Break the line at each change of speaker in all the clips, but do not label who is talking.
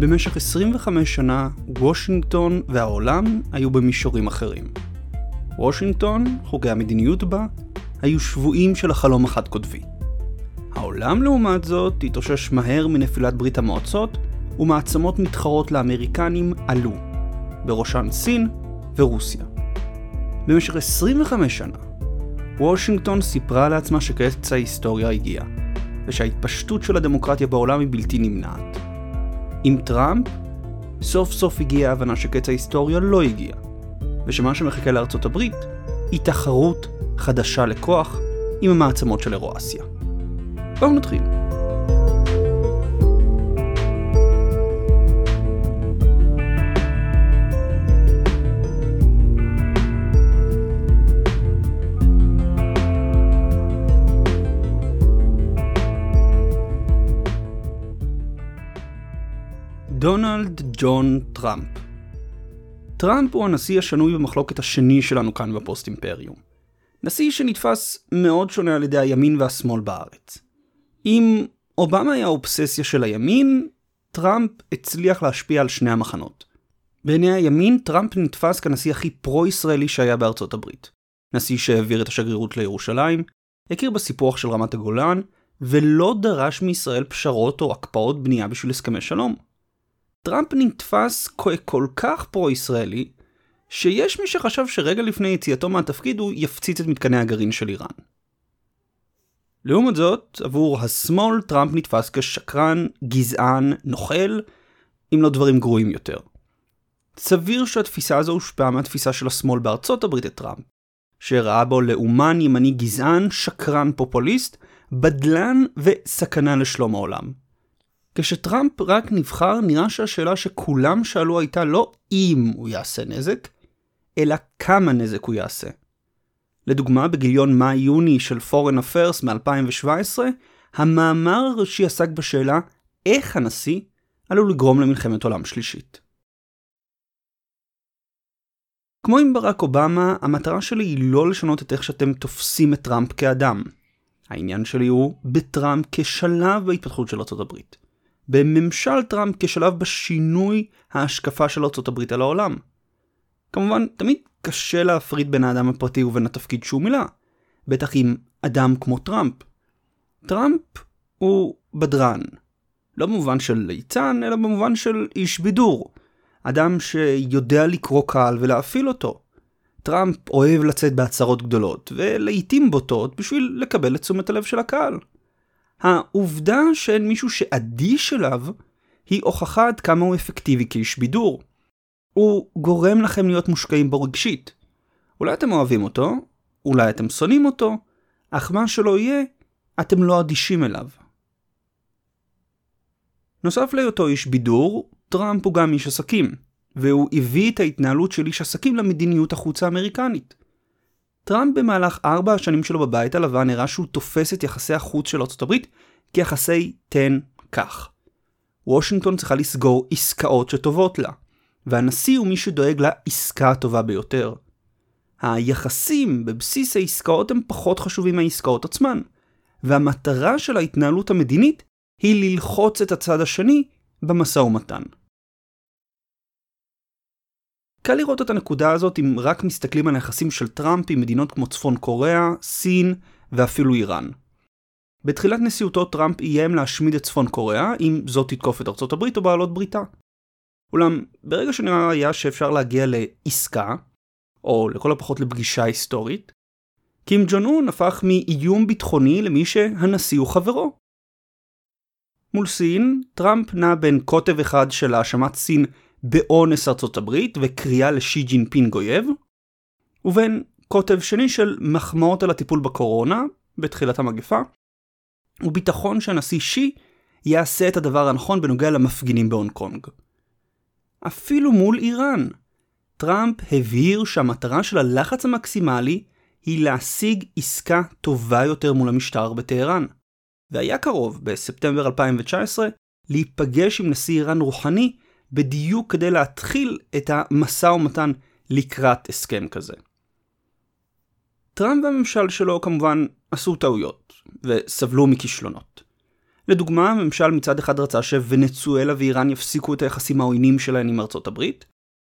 במשך 25 שנה, וושינגטון והעולם היו במישורים אחרים. וושינגטון, חוגי המדיניות בה, היו שבויים של החלום החד-קוטבי. העולם לעומת זאת התאושש מהר מנפילת ברית המועצות, ומעצמות מתחרות לאמריקנים עלו, בראשן סין ורוסיה. במשך 25 שנה, וושינגטון סיפרה לעצמה שקץ ההיסטוריה הגיע, ושההתפשטות של הדמוקרטיה בעולם היא בלתי נמנעת. עם טראמפ, סוף סוף הגיעה ההבנה שקץ ההיסטוריה לא הגיע, ושמה שמחכה לארצות הברית היא תחרות חדשה לכוח עם המעצמות של אירואסיה. בואו נתחיל. דונלד ג'ון טראמפ טראמפ הוא הנשיא השנוי במחלוקת השני שלנו כאן בפוסט אימפריום. נשיא שנתפס מאוד שונה על ידי הימין והשמאל בארץ. אם אובמה היה אובססיה של הימין, טראמפ הצליח להשפיע על שני המחנות. בעיני הימין, טראמפ נתפס כנשיא הכי פרו-ישראלי שהיה בארצות הברית. נשיא שהעביר את השגרירות לירושלים, הכיר בסיפוח של רמת הגולן, ולא דרש מישראל פשרות או הקפאות בנייה בשביל הסכמי שלום. טראמפ נתפס ככל כך פרו-ישראלי, שיש מי שחשב שרגע לפני יציאתו מהתפקיד הוא יפציץ את מתקני הגרעין של איראן. לעומת זאת, עבור השמאל טראמפ נתפס כשקרן, גזען, נוכל, אם לא דברים גרועים יותר. סביר שהתפיסה הזו הושפעה מהתפיסה של השמאל בארצות הברית את טראמפ, שראה בו לאומן ימני גזען, שקרן פופוליסט, בדלן וסכנה לשלום העולם. כשטראמפ רק נבחר, נראה שהשאלה שכולם שאלו הייתה לא אם הוא יעשה נזק, אלא כמה נזק הוא יעשה. לדוגמה, בגיליון מאי-יוני של Foreign Affairs מ-2017, המאמר הראשי עסק בשאלה איך הנשיא עלול לגרום למלחמת עולם שלישית. כמו עם ברק אובמה, המטרה שלי היא לא לשנות את איך שאתם תופסים את טראמפ כאדם. העניין שלי הוא בטראמפ כשלב בהתפתחות של ארה"ב. בממשל טראמפ כשלב בשינוי ההשקפה של ארה"ב על העולם. כמובן, תמיד קשה להפריד בין האדם הפרטי ובין התפקיד שהוא מילא, בטח עם אדם כמו טראמפ. טראמפ הוא בדרן, לא במובן של ליצן, אלא במובן של איש בידור. אדם שיודע לקרוא קהל ולהפעיל אותו. טראמפ אוהב לצאת בהצהרות גדולות, ולעיתים בוטות בשביל לקבל את תשומת הלב של הקהל. העובדה שאין מישהו שאדיש אליו, היא הוכחה עד כמה הוא אפקטיבי כאיש בידור. הוא גורם לכם להיות מושקעים בו רגשית. אולי אתם אוהבים אותו, אולי אתם שונאים אותו, אך מה שלא יהיה, אתם לא אדישים אליו. נוסף להיותו איש בידור, טראמפ הוא גם איש עסקים, והוא הביא את ההתנהלות של איש עסקים למדיניות החוץ האמריקנית. טראמפ במהלך ארבע השנים שלו בבית הלבן הראה שהוא תופס את יחסי החוץ של ארצות הברית כיחסי תן קח. וושינגטון צריכה לסגור עסקאות שטובות לה, והנשיא הוא מי שדואג לעסקה הטובה ביותר. היחסים בבסיס העסקאות הם פחות חשובים מהעסקאות עצמן, והמטרה של ההתנהלות המדינית היא ללחוץ את הצד השני במשא ומתן. קל לראות את הנקודה הזאת אם רק מסתכלים על היחסים של טראמפ עם מדינות כמו צפון קוריאה, סין ואפילו איראן. בתחילת נשיאותו טראמפ איים להשמיד את צפון קוריאה אם זאת תתקוף את ארצות הברית או בעלות בריתה. אולם ברגע שנראה היה שאפשר להגיע לעסקה, או לכל הפחות לפגישה היסטורית, קים ג'ון און הפך מאיום ביטחוני למי שהנשיא הוא חברו. מול סין, טראמפ נע בין קוטב אחד של האשמת סין באונס ארצות הברית וקריאה לשי ג'ינפינג אויב, ובין קוטב שני של מחמאות על הטיפול בקורונה בתחילת המגפה, וביטחון שהנשיא שי יעשה את הדבר הנכון בנוגע למפגינים בהונג קונג. אפילו מול איראן, טראמפ הבהיר שהמטרה של הלחץ המקסימלי היא להשיג עסקה טובה יותר מול המשטר בטהרן. והיה קרוב, בספטמבר 2019, להיפגש עם נשיא איראן רוחני בדיוק כדי להתחיל את המשא ומתן לקראת הסכם כזה. טראמפ והממשל שלו כמובן עשו טעויות, וסבלו מכישלונות. לדוגמה, הממשל מצד אחד רצה שוונצואלה ואיראן יפסיקו את היחסים העוינים שלהן עם ארצות הברית,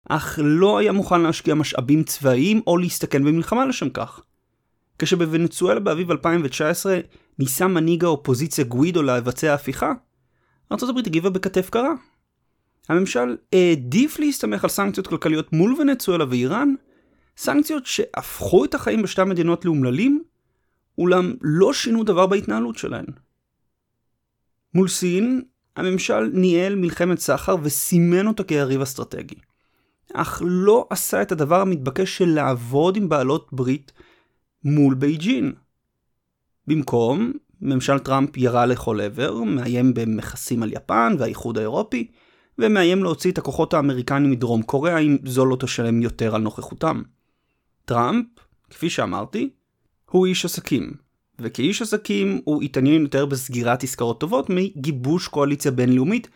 אך לא היה מוכן להשקיע משאבים צבאיים או להסתכן במלחמה לשם כך. כשבוונצואלה באביב 2019 ניסה מנהיג האופוזיציה גווידו לבצע הפיכה, ארצות הברית הגיבה בכתף קרה. הממשל העדיף להסתמך על סנקציות כלכליות מול ונצואלה ואיראן, סנקציות שהפכו את החיים בשתי המדינות לאומללים, אולם לא שינו דבר בהתנהלות שלהן. מול סין, הממשל ניהל מלחמת סחר וסימן אותה כיריב אסטרטגי. אך לא עשה את הדבר המתבקש של לעבוד עם בעלות ברית מול בייג'ין. במקום, ממשל טראמפ ירה לכל עבר, מאיים במכסים על יפן והאיחוד האירופי, ומאיים להוציא את הכוחות האמריקנים מדרום קוריאה אם זו לא תשלם יותר על נוכחותם. טראמפ, כפי שאמרתי, הוא איש עסקים, וכאיש עסקים הוא התעניין יותר בסגירת עסקאות טובות מגיבוש קואליציה בינלאומית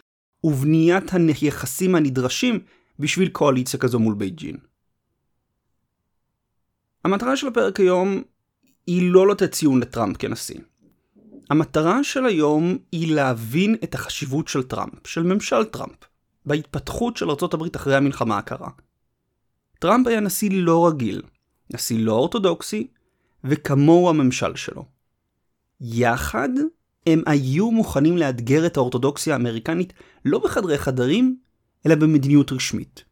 ובניית היחסים הנדרשים בשביל קואליציה כזו מול בייג'ין. המטרה של הפרק היום היא לא לתת ציון לטראמפ כנשיא. המטרה של היום היא להבין את החשיבות של טראמפ, של ממשל טראמפ, בהתפתחות של ארה"ב אחרי המלחמה הקרה. טראמפ היה נשיא לא רגיל, נשיא לא אורתודוקסי, וכמוהו הממשל שלו. יחד הם היו מוכנים לאתגר את האורתודוקסיה האמריקנית לא בחדרי חדרים, אלא במדיניות רשמית.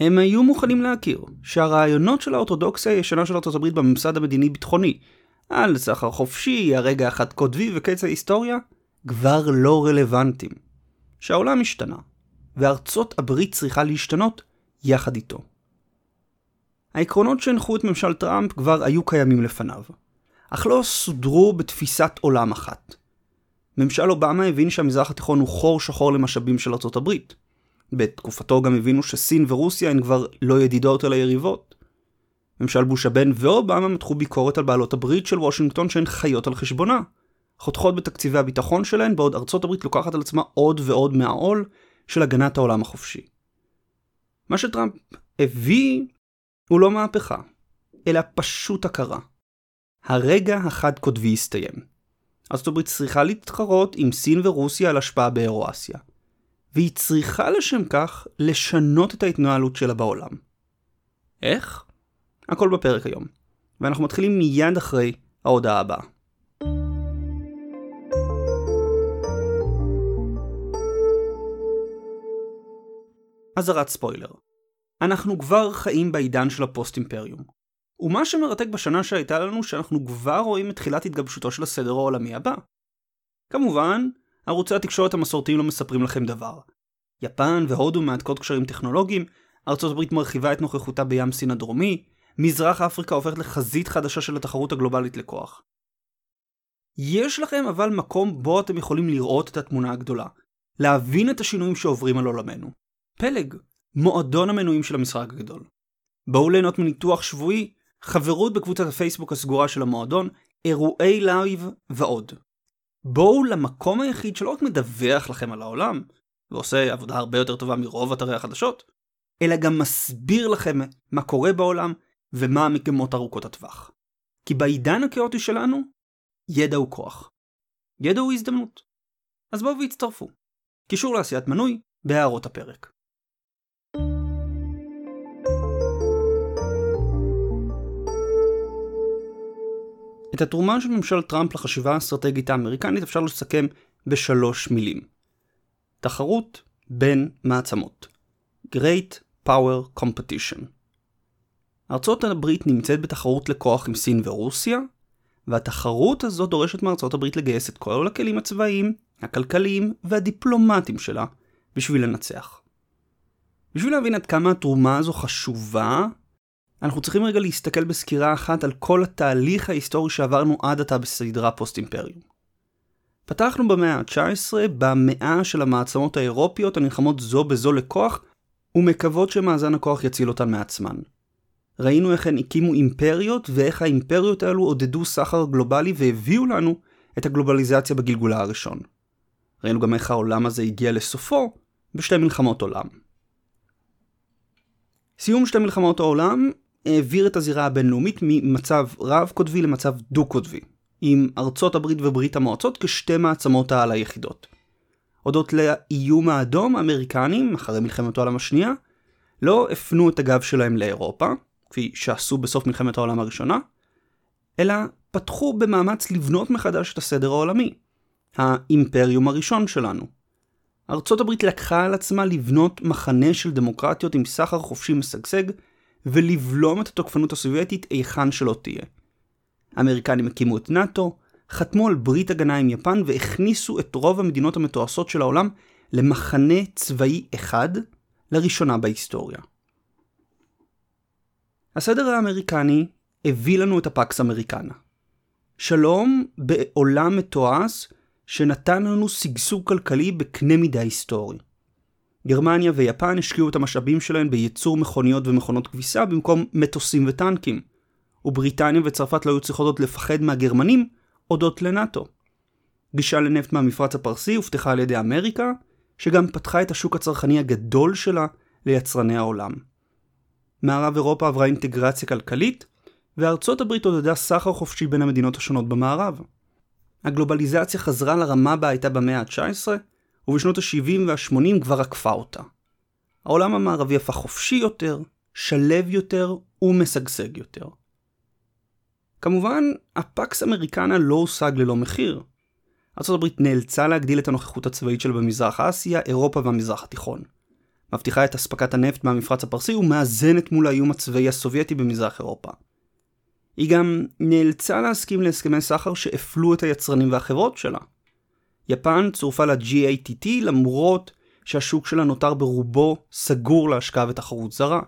הם היו מוכנים להכיר שהרעיונות של האורתודוקסיה הישנה של ארצות בממסד המדיני-ביטחוני, על סחר חופשי, הרגע החד קוטבי וקץ ההיסטוריה, כבר לא רלוונטיים. שהעולם השתנה, וארצות הברית צריכה להשתנות יחד איתו. העקרונות שהנחו את ממשל טראמפ כבר היו קיימים לפניו, אך לא סודרו בתפיסת עולם אחת. ממשל אובמה הבין שהמזרח התיכון הוא חור שחור למשאבים של ארצות הברית. בתקופתו גם הבינו שסין ורוסיה הן כבר לא ידידות אלא יריבות. ממשל בוש הבן ואובמה מתחו ביקורת על בעלות הברית של וושינגטון שהן חיות על חשבונה. חותכות בתקציבי הביטחון שלהן, בעוד ארצות הברית לוקחת על עצמה עוד ועוד מהעול של הגנת העולם החופשי. מה שטראמפ הביא הוא לא מהפכה, אלא פשוט הכרה. הרגע החד קוטבי הסתיים. ארצות הברית צריכה להתחרות עם סין ורוסיה על השפעה באירואסיה. והיא צריכה לשם כך לשנות את ההתנהלות שלה בעולם. איך? הכל בפרק היום, ואנחנו מתחילים מיד אחרי ההודעה הבאה. אזהרת ספוילר אנחנו כבר חיים בעידן של הפוסט אימפריום. ומה שמרתק בשנה שהייתה לנו שאנחנו כבר רואים את תחילת התגבשותו של הסדר העולמי הבא. כמובן, ערוצי התקשורת המסורתיים לא מספרים לכם דבר. יפן והודו מהדקות קשרים טכנולוגיים, ארצות הברית מרחיבה את נוכחותה בים סין הדרומי, מזרח אפריקה הופכת לחזית חדשה של התחרות הגלובלית לכוח. יש לכם אבל מקום בו אתם יכולים לראות את התמונה הגדולה, להבין את השינויים שעוברים על עולמנו. פלג, מועדון המנויים של המשחק הגדול. בואו ליהנות מניתוח שבועי, חברות בקבוצת הפייסבוק הסגורה של המועדון, אירועי לייב ועוד. בואו למקום היחיד שלא רק מדווח לכם על העולם, ועושה עבודה הרבה יותר טובה מרוב אתרי החדשות, אלא גם מסביר לכם מה קורה בעולם ומה המגמות ארוכות הטווח. כי בעידן הכאוטי שלנו, ידע הוא כוח. ידע הוא הזדמנות. אז בואו והצטרפו. קישור לעשיית מנוי בהערות הפרק. את התרומה של ממשל טראמפ לחשיבה האסטרטגית האמריקנית אפשר לסכם בשלוש מילים. תחרות בין מעצמות. Great Power Competition. ארצות הברית נמצאת בתחרות לכוח עם סין ורוסיה, והתחרות הזו דורשת מארצות הברית לגייס את כל הכלים הצבאיים, הכלכליים והדיפלומטיים שלה בשביל לנצח. בשביל להבין עד כמה התרומה הזו חשובה, אנחנו צריכים רגע להסתכל בסקירה אחת על כל התהליך ההיסטורי שעברנו עד עתה בסדרה פוסט אימפריום. פתחנו במאה ה-19 במאה של המעצמות האירופיות הנלחמות זו בזו לכוח ומקוות שמאזן הכוח יציל אותן מעצמן. ראינו איך הן הקימו אימפריות ואיך האימפריות האלו עודדו סחר גלובלי והביאו לנו את הגלובליזציה בגלגולה הראשון. ראינו גם איך העולם הזה הגיע לסופו בשתי מלחמות עולם. סיום שתי מלחמות העולם העביר את הזירה הבינלאומית ממצב רב-קוטבי למצב דו-קוטבי. עם ארצות הברית וברית המועצות כשתי מעצמות העל היחידות. הודות לאיום האדום, האמריקנים, אחרי מלחמת העולם השנייה, לא הפנו את הגב שלהם לאירופה, כפי שעשו בסוף מלחמת העולם הראשונה, אלא פתחו במאמץ לבנות מחדש את הסדר העולמי, האימפריום הראשון שלנו. ארצות הברית לקחה על עצמה לבנות מחנה של דמוקרטיות עם סחר חופשי משגשג, ולבלום את התוקפנות הסובייטית היכן שלא תהיה. האמריקנים הקימו את נאט"ו, חתמו על ברית הגנה עם יפן והכניסו את רוב המדינות המתועשות של העולם למחנה צבאי אחד, לראשונה בהיסטוריה. הסדר האמריקני הביא לנו את הפקס אמריקנה. שלום בעולם מתועש שנתן לנו שגשוג כלכלי בקנה מידה היסטורי. גרמניה ויפן השקיעו את המשאבים שלהן בייצור מכוניות ומכונות כביסה במקום מטוסים וטנקים, ובריטניה וצרפת לא היו צריכות עוד לפחד מהגרמנים הודות לנאט"ו. גישה לנפט מהמפרץ הפרסי הובטחה על ידי אמריקה, שגם פתחה את השוק הצרכני הגדול שלה ליצרני העולם. מערב אירופה עברה אינטגרציה כלכלית, וארצות הברית עודדה סחר חופשי בין המדינות השונות במערב. הגלובליזציה חזרה לרמה בה הייתה במאה ה-19, ובשנות ה-70 וה-80 כבר עקפה אותה. העולם המערבי הפך חופשי יותר, שלב יותר ומשגשג יותר. כמובן, הפקס אמריקנה לא הושג ללא מחיר. ארה"ב נאלצה להגדיל את הנוכחות הצבאית שלה במזרח אסיה, אירופה והמזרח התיכון. מבטיחה את אספקת הנפט מהמפרץ הפרסי ומאזנת מול האיום הצבאי הסובייטי במזרח אירופה. היא גם נאלצה להסכים להסכמי סחר שהפלו את היצרנים והחברות שלה. יפן צורפה ל-GATT למרות שהשוק שלה נותר ברובו סגור להשקעה ותחרות זרה.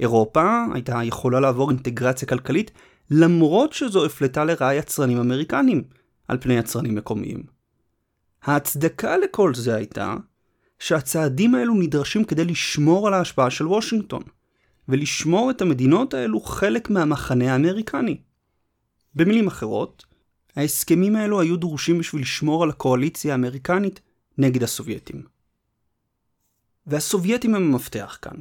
אירופה הייתה יכולה לעבור אינטגרציה כלכלית למרות שזו הפלטה לרעה יצרנים אמריקנים על פני יצרנים מקומיים. ההצדקה לכל זה הייתה שהצעדים האלו נדרשים כדי לשמור על ההשפעה של וושינגטון, ולשמור את המדינות האלו חלק מהמחנה האמריקני. במילים אחרות, ההסכמים האלו היו דרושים בשביל לשמור על הקואליציה האמריקנית נגד הסובייטים. והסובייטים הם המפתח כאן.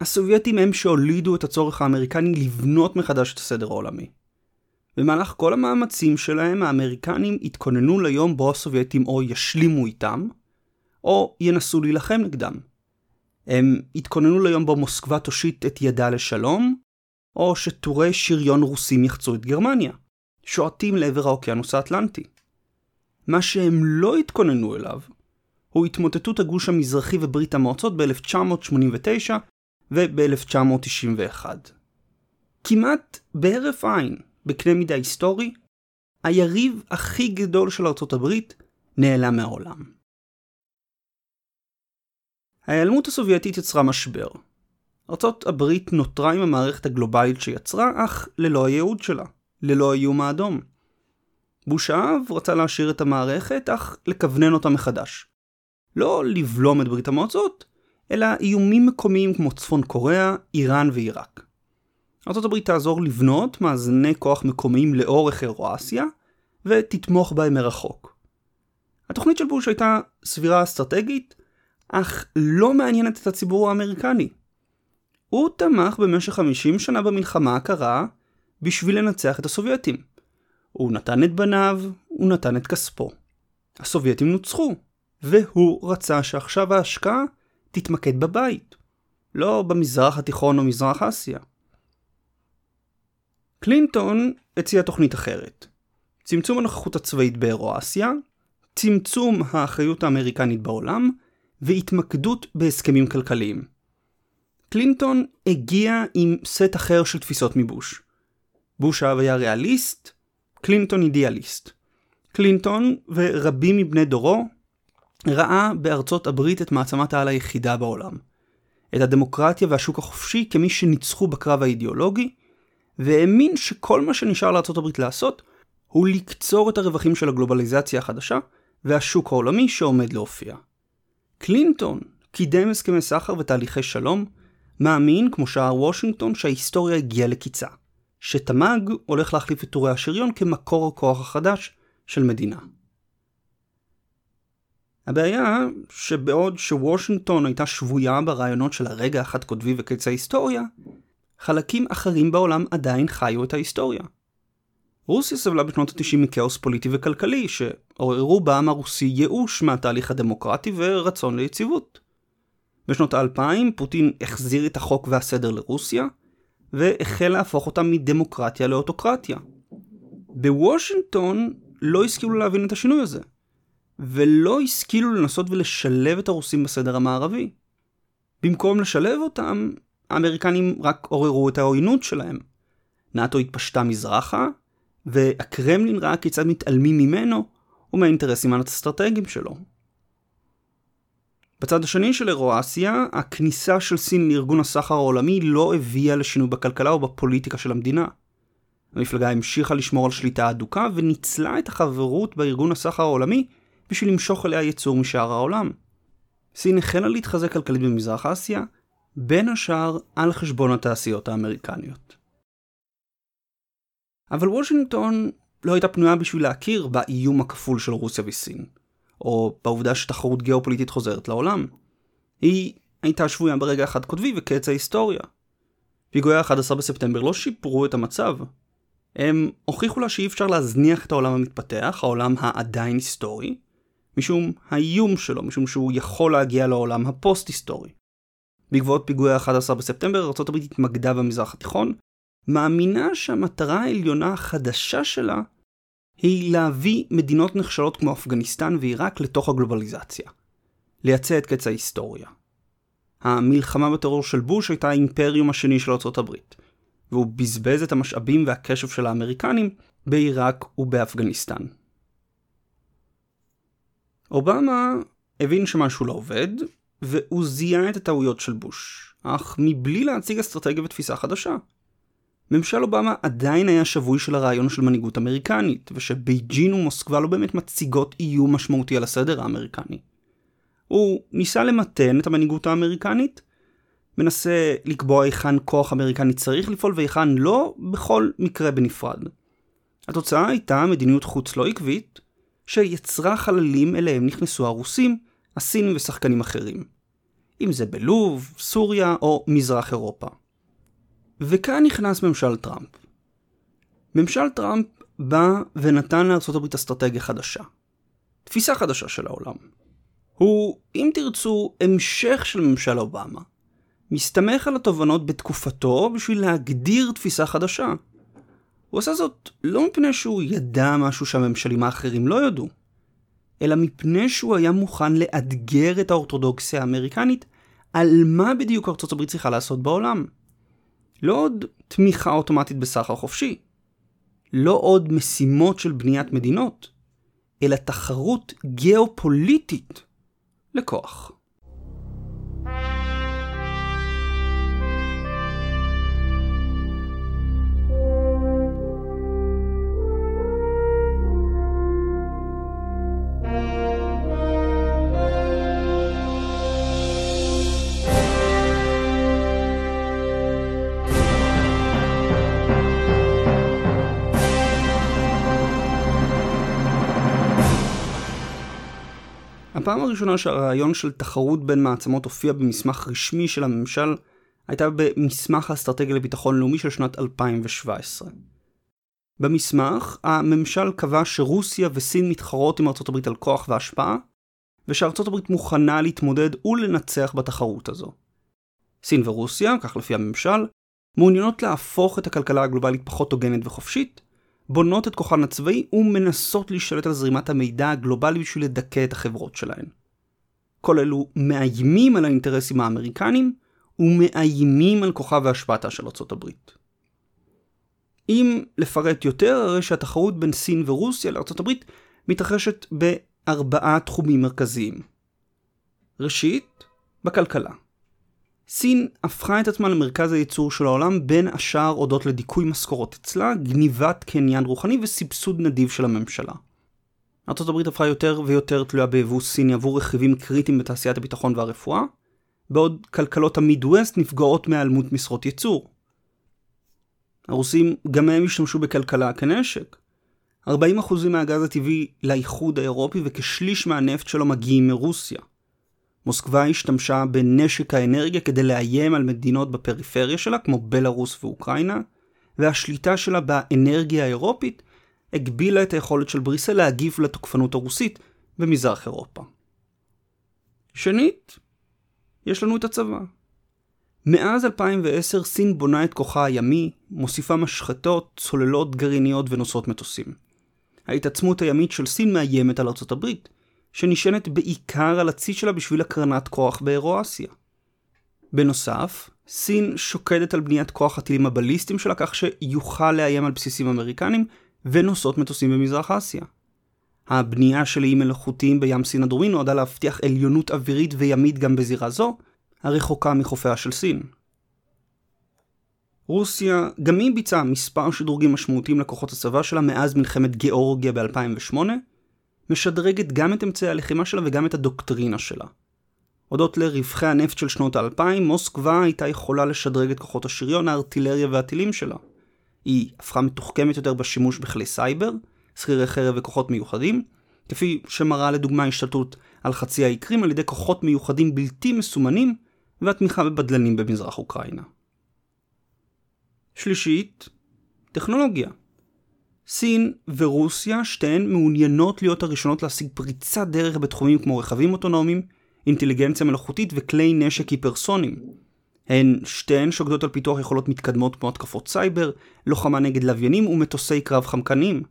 הסובייטים הם שהולידו את הצורך האמריקני לבנות מחדש את הסדר העולמי. במהלך כל המאמצים שלהם האמריקנים התכוננו ליום בו הסובייטים או ישלימו איתם, או ינסו להילחם נגדם. הם התכוננו ליום בו מוסקבה תושיט את ידה לשלום, או שטורי שריון רוסים יחצו את גרמניה, שועטים לעבר האוקיינוס האטלנטי. מה שהם לא התכוננו אליו, הוא התמוטטות הגוש המזרחי וברית המועצות ב-1989 וב-1991. כמעט בהרף עין, בקנה מידה היסטורי, היריב הכי גדול של ארצות הברית נעלם מהעולם. ההיעלמות הסובייטית יצרה משבר. ארצות הברית נותרה עם המערכת הגלובלית שיצרה, אך ללא הייעוד שלה, ללא האיום האדום. בוש האב רצה להשאיר את המערכת, אך לכוונן אותה מחדש. לא לבלום את ברית המועצות, אלא איומים מקומיים כמו צפון קוריאה, איראן ועיראק. ארה"ב תעזור לבנות מאזני כוח מקומיים לאורך אירואסיה, ותתמוך בהם מרחוק. התוכנית של בוש הייתה סבירה אסטרטגית, אך לא מעניינת את הציבור האמריקני. הוא תמך במשך 50 שנה במלחמה הקרה בשביל לנצח את הסובייטים. הוא נתן את בניו, הוא נתן את כספו. הסובייטים נוצחו, והוא רצה שעכשיו ההשקעה תתמקד בבית, לא במזרח התיכון או מזרח אסיה. קלינטון הציע תוכנית אחרת. צמצום הנוכחות הצבאית באירואסיה, צמצום האחריות האמריקנית בעולם, והתמקדות בהסכמים כלכליים. קלינטון הגיע עם סט אחר של תפיסות מבוש. בוש האב היה ריאליסט, קלינטון אידיאליסט. קלינטון ורבים מבני דורו ראה בארצות הברית את מעצמת העל היחידה בעולם. את הדמוקרטיה והשוק החופשי כמי שניצחו בקרב האידיאולוגי, והאמין שכל מה שנשאר לארצות הברית לעשות הוא לקצור את הרווחים של הגלובליזציה החדשה והשוק העולמי שעומד להופיע. קלינטון קידם הסכמי סחר ותהליכי שלום, מאמין, כמו שער וושינגטון, שההיסטוריה הגיעה לקיצה, שתמ"ג הולך להחליף את טורי השריון כמקור הכוח החדש של מדינה. הבעיה שבעוד שוושינגטון הייתה שבויה ברעיונות של הרגע החד קוטבי וקץ ההיסטוריה, חלקים אחרים בעולם עדיין חיו את ההיסטוריה. רוסיה סבלה בשנות ה-90 מכאוס פוליטי וכלכלי, שעוררו בעם הרוסי ייאוש מהתהליך הדמוקרטי ורצון ליציבות. בשנות האלפיים פוטין החזיר את החוק והסדר לרוסיה, והחל להפוך אותה מדמוקרטיה לאוטוקרטיה. בוושינגטון לא השכילו להבין את השינוי הזה, ולא השכילו לנסות ולשלב את הרוסים בסדר המערבי. במקום לשלב אותם, האמריקנים רק עוררו את העוינות שלהם. נאט"ו התפשטה מזרחה, והקרמלין ראה כיצד מתעלמים ממנו ומהאינטרסים האסטרטגיים שלו. בצד השני של אירואסיה, הכניסה של סין לארגון הסחר העולמי לא הביאה לשינוי בכלכלה או בפוליטיקה של המדינה. המפלגה המשיכה לשמור על שליטה אדוקה וניצלה את החברות בארגון הסחר העולמי בשביל למשוך אליה ייצור משאר העולם. סין החלה להתחזק כלכלית במזרח אסיה, בין השאר על חשבון התעשיות האמריקניות. אבל וושינגטון לא הייתה פנויה בשביל להכיר באיום הכפול של רוסיה וסין, או בעובדה שתחרות גיאופוליטית חוזרת לעולם. היא הייתה שבויה ברגע אחד קוטבי וקץ ההיסטוריה. פיגועי ה-11 בספטמבר לא שיפרו את המצב. הם הוכיחו לה שאי אפשר להזניח את העולם המתפתח, העולם העדיין-היסטורי, משום האיום שלו, משום שהוא יכול להגיע לעולם הפוסט-היסטורי. בעקבות פיגועי ה-11 בספטמבר, ארה"ב התמקדה במזרח התיכון, מאמינה שהמטרה העליונה החדשה שלה היא להביא מדינות נחשלות כמו אפגניסטן ועיראק לתוך הגלובליזציה. לייצא את קץ ההיסטוריה. המלחמה בטרור של בוש הייתה האימפריום השני של ארה"ב, והוא בזבז את המשאבים והקשב של האמריקנים בעיראק ובאפגניסטן. אובמה הבין שמשהו לא עובד, והוא זיהה את הטעויות של בוש, אך מבלי להציג אסטרטגיה ותפיסה חדשה. ממשל אובמה עדיין היה שבוי של הרעיון של מנהיגות אמריקנית, ושבייג'ין ומוסקבה לא באמת מציגות איום משמעותי על הסדר האמריקני. הוא ניסה למתן את המנהיגות האמריקנית, מנסה לקבוע היכן כוח אמריקני צריך לפעול והיכן לא, בכל מקרה בנפרד. התוצאה הייתה מדיניות חוץ לא עקבית, שיצרה חללים אליהם נכנסו הרוסים, הסינים ושחקנים אחרים. אם זה בלוב, סוריה או מזרח אירופה. וכאן נכנס ממשל טראמפ. ממשל טראמפ בא ונתן לארה"ב אסטרטגיה חדשה. תפיסה חדשה של העולם. הוא, אם תרצו, המשך של ממשל אובמה. מסתמך על התובנות בתקופתו בשביל להגדיר תפיסה חדשה. הוא עשה זאת לא מפני שהוא ידע משהו שהממשלים האחרים לא ידעו, אלא מפני שהוא היה מוכן לאתגר את האורתודוקסיה האמריקנית על מה בדיוק ארצות הברית צריכה לעשות בעולם. לא עוד תמיכה אוטומטית בסחר חופשי, לא עוד משימות של בניית מדינות, אלא תחרות גיאופוליטית לכוח. הפעם הראשונה שהרעיון של תחרות בין מעצמות הופיע במסמך רשמי של הממשל הייתה במסמך האסטרטגיה לביטחון לאומי של שנת 2017. במסמך, הממשל קבע שרוסיה וסין מתחרות עם ארצות הברית על כוח והשפעה, ושארצות הברית מוכנה להתמודד ולנצח בתחרות הזו. סין ורוסיה, כך לפי הממשל, מעוניינות להפוך את הכלכלה הגלובלית פחות הוגנת וחופשית, בונות את כוחן הצבאי ומנסות להשתלט על זרימת המידע הגלובלי בשביל לדכא את החברות שלהן. כל אלו מאיימים על האינטרסים האמריקנים ומאיימים על כוחה והשפעתה של ארצות הברית. אם לפרט יותר, הרי שהתחרות בין סין ורוסיה לארצות הברית מתרחשת בארבעה תחומים מרכזיים. ראשית, בכלכלה. סין הפכה את עצמה למרכז הייצור של העולם בין השאר הודות לדיכוי משכורות אצלה, גניבת קניין רוחני וסבסוד נדיב של הממשלה. ארה"ב הפכה יותר ויותר תלויה ביבוא סיני עבור רכיבים קריטיים בתעשיית הביטחון והרפואה, בעוד כלכלות המידווסט נפגעות מהיעלמות משרות ייצור. הרוסים גם הם השתמשו בכלכלה כנשק. 40% מהגז הטבעי לאיחוד האירופי וכשליש מהנפט שלו מגיעים מרוסיה. מוסקבה השתמשה בנשק האנרגיה כדי לאיים על מדינות בפריפריה שלה, כמו בלארוס ואוקראינה, והשליטה שלה באנרגיה האירופית הגבילה את היכולת של בריסל להגיב לתוקפנות הרוסית במזרח אירופה. שנית, יש לנו את הצבא. מאז 2010 סין בונה את כוחה הימי, מוסיפה משחטות, צוללות גרעיניות ונושאות מטוסים. ההתעצמות הימית של סין מאיימת על ארצות הברית, שנשענת בעיקר על הצי שלה בשביל הקרנת כוח באירואסיה. בנוסף, סין שוקדת על בניית כוח הטילים הבליסטיים שלה כך שיוכל לאיים על בסיסים אמריקנים ונושאות מטוסים במזרח אסיה. הבנייה של איים מלאכותיים בים סין הדרומי נועדה להבטיח עליונות אווירית וימית גם בזירה זו, הרחוקה מחופיה של סין. רוסיה גם היא ביצעה מספר שדרוגים משמעותיים לכוחות הצבא שלה מאז מלחמת גיאורגיה ב-2008, משדרגת גם את אמצעי הלחימה שלה וגם את הדוקטרינה שלה. הודות לרווחי הנפט של שנות האלפיים, מוסקבה הייתה יכולה לשדרג את כוחות השריון, הארטילריה והטילים שלה. היא הפכה מתוחכמת יותר בשימוש בכלי סייבר, שכירי חרב וכוחות מיוחדים, כפי שמראה לדוגמה השתלטות על חצי האי קרים על ידי כוחות מיוחדים בלתי מסומנים והתמיכה בבדלנים במזרח אוקראינה. שלישית, טכנולוגיה. סין ורוסיה שתיהן מעוניינות להיות הראשונות להשיג פריצת דרך בתחומים כמו רכבים אוטונומיים, אינטליגנציה מלאכותית וכלי נשק היפרסוניים. הן שתיהן שוקדות על פיתוח יכולות מתקדמות כמו התקפות סייבר, לוחמה נגד לוויינים ומטוסי קרב חמקניים.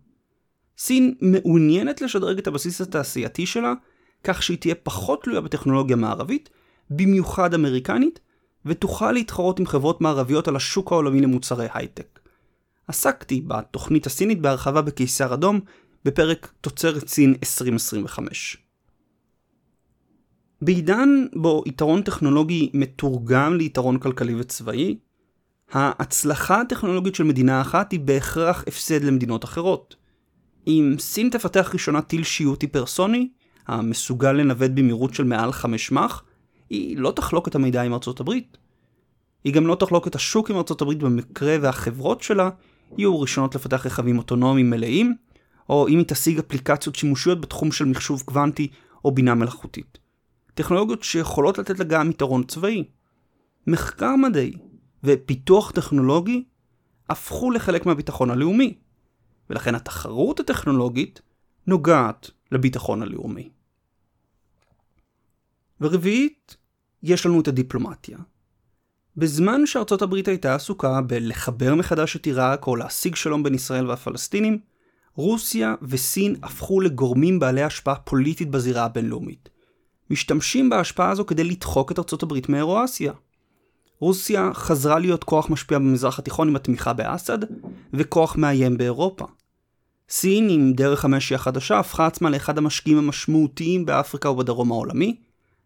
סין מעוניינת לשדרג את הבסיס התעשייתי שלה, כך שהיא תהיה פחות תלויה בטכנולוגיה מערבית, במיוחד אמריקנית, ותוכל להתחרות עם חברות מערביות על השוק העולמי למוצרי הייטק. עסקתי בתוכנית הסינית בהרחבה בקיסר אדום, בפרק תוצרת סין 2025. בעידן בו יתרון טכנולוגי מתורגם ליתרון כלכלי וצבאי, ההצלחה הטכנולוגית של מדינה אחת היא בהכרח הפסד למדינות אחרות. אם סין תפתח ראשונה טיל שיוטי פרסוני, המסוגל לנווט במהירות של מעל 5 מח, היא לא תחלוק את המידע עם ארצות הברית. היא גם לא תחלוק את השוק עם ארצות הברית במקרה והחברות שלה יהיו ראשונות לפתח רכבים אוטונומיים מלאים, או אם היא תשיג אפליקציות שימושיות בתחום של מחשוב קוונטי או בינה מלאכותית. טכנולוגיות שיכולות לתת לה גם יתרון צבאי. מחקר מדעי ופיתוח טכנולוגי הפכו לחלק מהביטחון הלאומי, ולכן התחרות הטכנולוגית נוגעת לביטחון הלאומי. ורביעית, יש לנו את הדיפלומטיה. בזמן שארצות הברית הייתה עסוקה בלחבר מחדש את עיראק או להשיג שלום בין ישראל והפלסטינים, רוסיה וסין הפכו לגורמים בעלי השפעה פוליטית בזירה הבינלאומית. משתמשים בהשפעה הזו כדי לדחוק את ארצות הברית מאירואסיה. רוסיה חזרה להיות כוח משפיע במזרח התיכון עם התמיכה באסד, וכוח מאיים באירופה. סין, עם דרך המשי החדשה, הפכה עצמה לאחד המשקיעים המשמעותיים באפריקה ובדרום העולמי,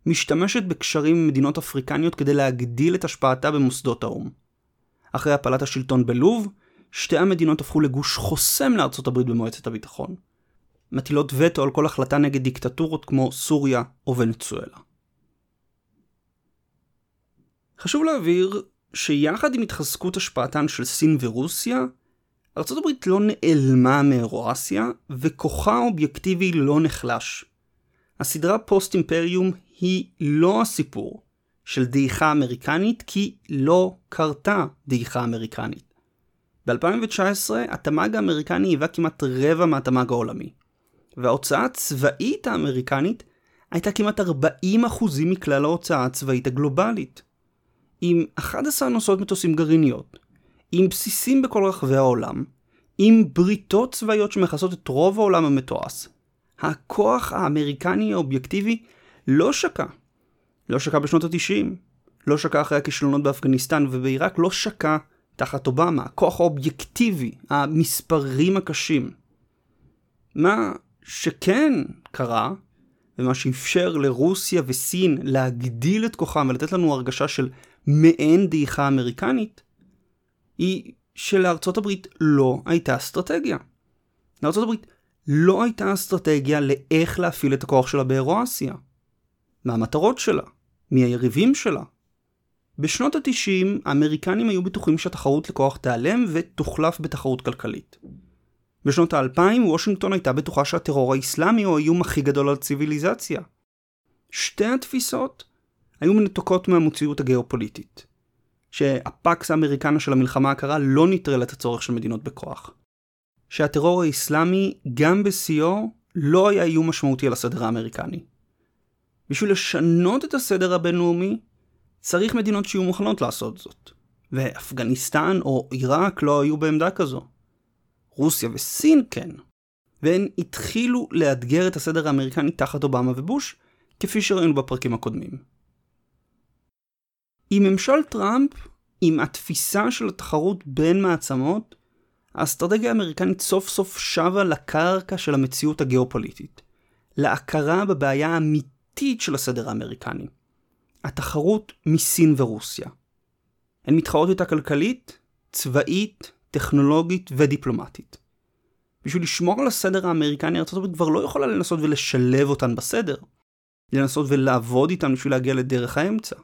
משתמשת בקשרים עם מדינות אפריקניות כדי להגדיל את השפעתה במוסדות האו"ם. אחרי הפלת השלטון בלוב, שתי המדינות הפכו לגוש חוסם לארצות הברית במועצת הביטחון. מטילות וטו על כל החלטה נגד דיקטטורות כמו סוריה או ונצואלה. חשוב להבהיר שיחד עם התחזקות השפעתן של סין ורוסיה, ארה"ב לא נעלמה מאירואסיה, וכוחה האובייקטיבי לא נחלש. הסדרה פוסט אימפריום היא לא הסיפור של דעיכה אמריקנית, כי לא קרתה דעיכה אמריקנית. ב-2019 התמ"ג האמריקני היווה כמעט רבע מהתמ"ג העולמי, וההוצאה הצבאית האמריקנית הייתה כמעט 40% מכלל ההוצאה הצבאית הגלובלית. עם 11 נוסעות מטוסים גרעיניות, עם בסיסים בכל רחבי העולם, עם בריתות צבאיות שמכסות את רוב העולם המתועש, הכוח האמריקני האובייקטיבי לא שקע. לא שקע בשנות ה-90, לא שקע אחרי הכישלונות באפגניסטן ובעיראק, לא שקע תחת אובמה, הכוח האובייקטיבי, המספרים הקשים. מה שכן קרה, ומה שאפשר לרוסיה וסין להגדיל את כוחם ולתת לנו הרגשה של מעין דעיכה אמריקנית, היא שלארצות הברית לא הייתה אסטרטגיה. לארצות הברית לא הייתה אסטרטגיה לאיך להפעיל את הכוח שלה באירואסיה. מה המטרות שלה? מי היריבים שלה? בשנות ה-90 האמריקנים היו בטוחים שהתחרות לכוח תיעלם ותוחלף בתחרות כלכלית. בשנות ה-2000 וושינגטון הייתה בטוחה שהטרור האסלאמי הוא האיום הכי גדול על ציוויליזציה. שתי התפיסות היו מנותקות מהמציאות שהטרור האסלאמי, גם בשיאו, לא היה איום משמעותי על הסדר האמריקני. בשביל לשנות את הסדר הבינלאומי, צריך מדינות שיהיו מוכנות לעשות זאת. ואפגניסטן או עיראק לא היו בעמדה כזו. רוסיה וסין כן. והן התחילו לאתגר את הסדר האמריקני תחת אובמה ובוש, כפי שראינו בפרקים הקודמים. עם ממשל טראמפ, עם התפיסה של התחרות בין מעצמות, האסטרטגיה האמריקנית סוף סוף שבה לקרקע של המציאות הגיאופוליטית, להכרה בבעיה האמיתית של הסדר האמריקני, התחרות מסין ורוסיה. הן מתחרות איתה כלכלית, צבאית, טכנולוגית ודיפלומטית. בשביל לשמור על הסדר האמריקני, ארה"ב כבר לא יכולה לנסות ולשלב אותן בסדר. לנסות ולעבוד איתן בשביל להגיע לדרך האמצע.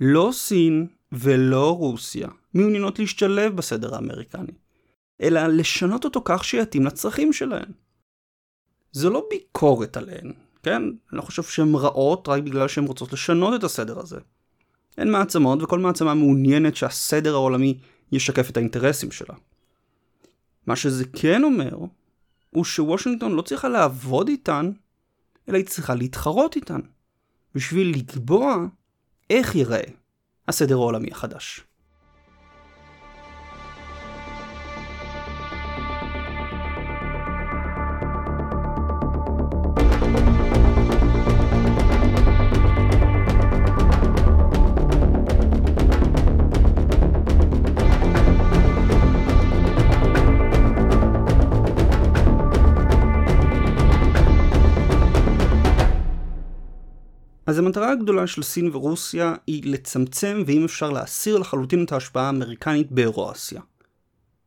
לא סין ולא רוסיה מעוניינות להשתלב בסדר האמריקני, אלא לשנות אותו כך שיתאים לצרכים שלהן. זו לא ביקורת עליהן, כן? אני לא חושב שהן רעות רק בגלל שהן רוצות לשנות את הסדר הזה. הן מעצמות וכל מעצמה מעוניינת שהסדר העולמי ישקף את האינטרסים שלה. מה שזה כן אומר, הוא שוושינגטון לא צריכה לעבוד איתן, אלא היא צריכה להתחרות איתן, בשביל לקבוע איך ייראה הסדר העולמי החדש. אז המטרה הגדולה של סין ורוסיה היא לצמצם ואם אפשר להסיר לחלוטין את ההשפעה האמריקנית באירואסיה.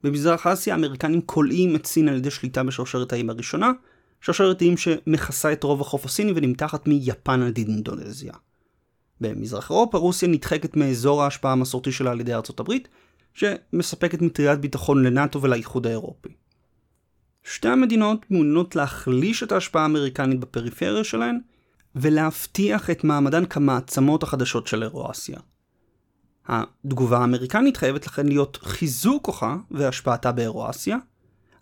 במזרח אסיה האמריקנים כולאים את סין על ידי שליטה בשרשרת האיים הראשונה, שרשרת איים שמכסה את רוב החוף הסיני ונמתחת מיפן עד אינדונזיה. במזרח אירופה רוסיה נדחקת מאזור ההשפעה המסורתי שלה על ידי ארצות הברית, שמספקת מטריית ביטחון לנאט"ו ולאיחוד האירופי. שתי המדינות מעוניינות להחליש את ההשפעה האמריקנית בפריפריה שלהן, ולהבטיח את מעמדן כמעצמות החדשות של אירואסיה. התגובה האמריקנית חייבת לכן להיות חיזוק כוחה והשפעתה באירואסיה,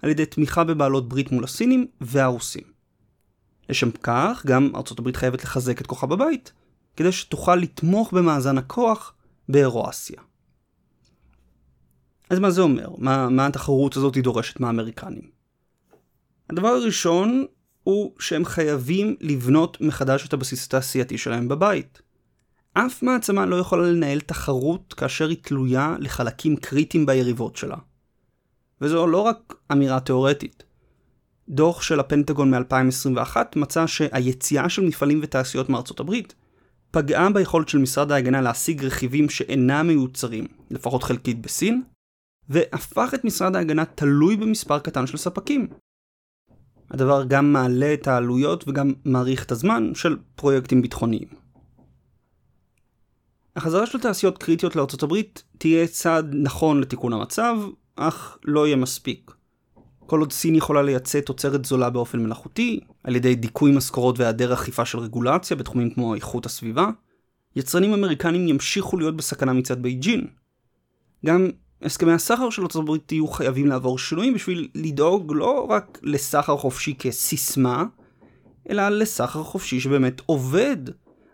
על ידי תמיכה בבעלות ברית מול הסינים והרוסים. לשם כך, גם ארצות הברית חייבת לחזק את כוחה בבית, כדי שתוכל לתמוך במאזן הכוח באירואסיה. אז מה זה אומר? מה, מה התחרות הזאת דורשת מהאמריקנים? הדבר הראשון הוא שהם חייבים לבנות מחדש את הבסיס התעשייתי שלהם בבית. אף מעצמה לא יכולה לנהל תחרות כאשר היא תלויה לחלקים קריטיים ביריבות שלה. וזו לא רק אמירה תאורטית. דוח של הפנטגון מ-2021 מצא שהיציאה של מפעלים ותעשיות מארצות הברית פגעה ביכולת של משרד ההגנה להשיג רכיבים שאינם מיוצרים, לפחות חלקית בסין, והפך את משרד ההגנה תלוי במספר קטן של ספקים, הדבר גם מעלה את העלויות וגם מאריך את הזמן של פרויקטים ביטחוניים. החזרה של תעשיות קריטיות לארצות הברית תהיה צעד נכון לתיקון המצב, אך לא יהיה מספיק. כל עוד סין יכולה לייצא תוצרת זולה באופן מלאכותי, על ידי דיכוי משכורות והיעדר אכיפה של רגולציה בתחומים כמו איכות הסביבה, יצרנים אמריקנים ימשיכו להיות בסכנה מצד בייג'ין. גם הסכמי הסחר של ארצות הברית יהיו חייבים לעבור שינויים בשביל לדאוג לא רק לסחר חופשי כסיסמה, אלא לסחר חופשי שבאמת עובד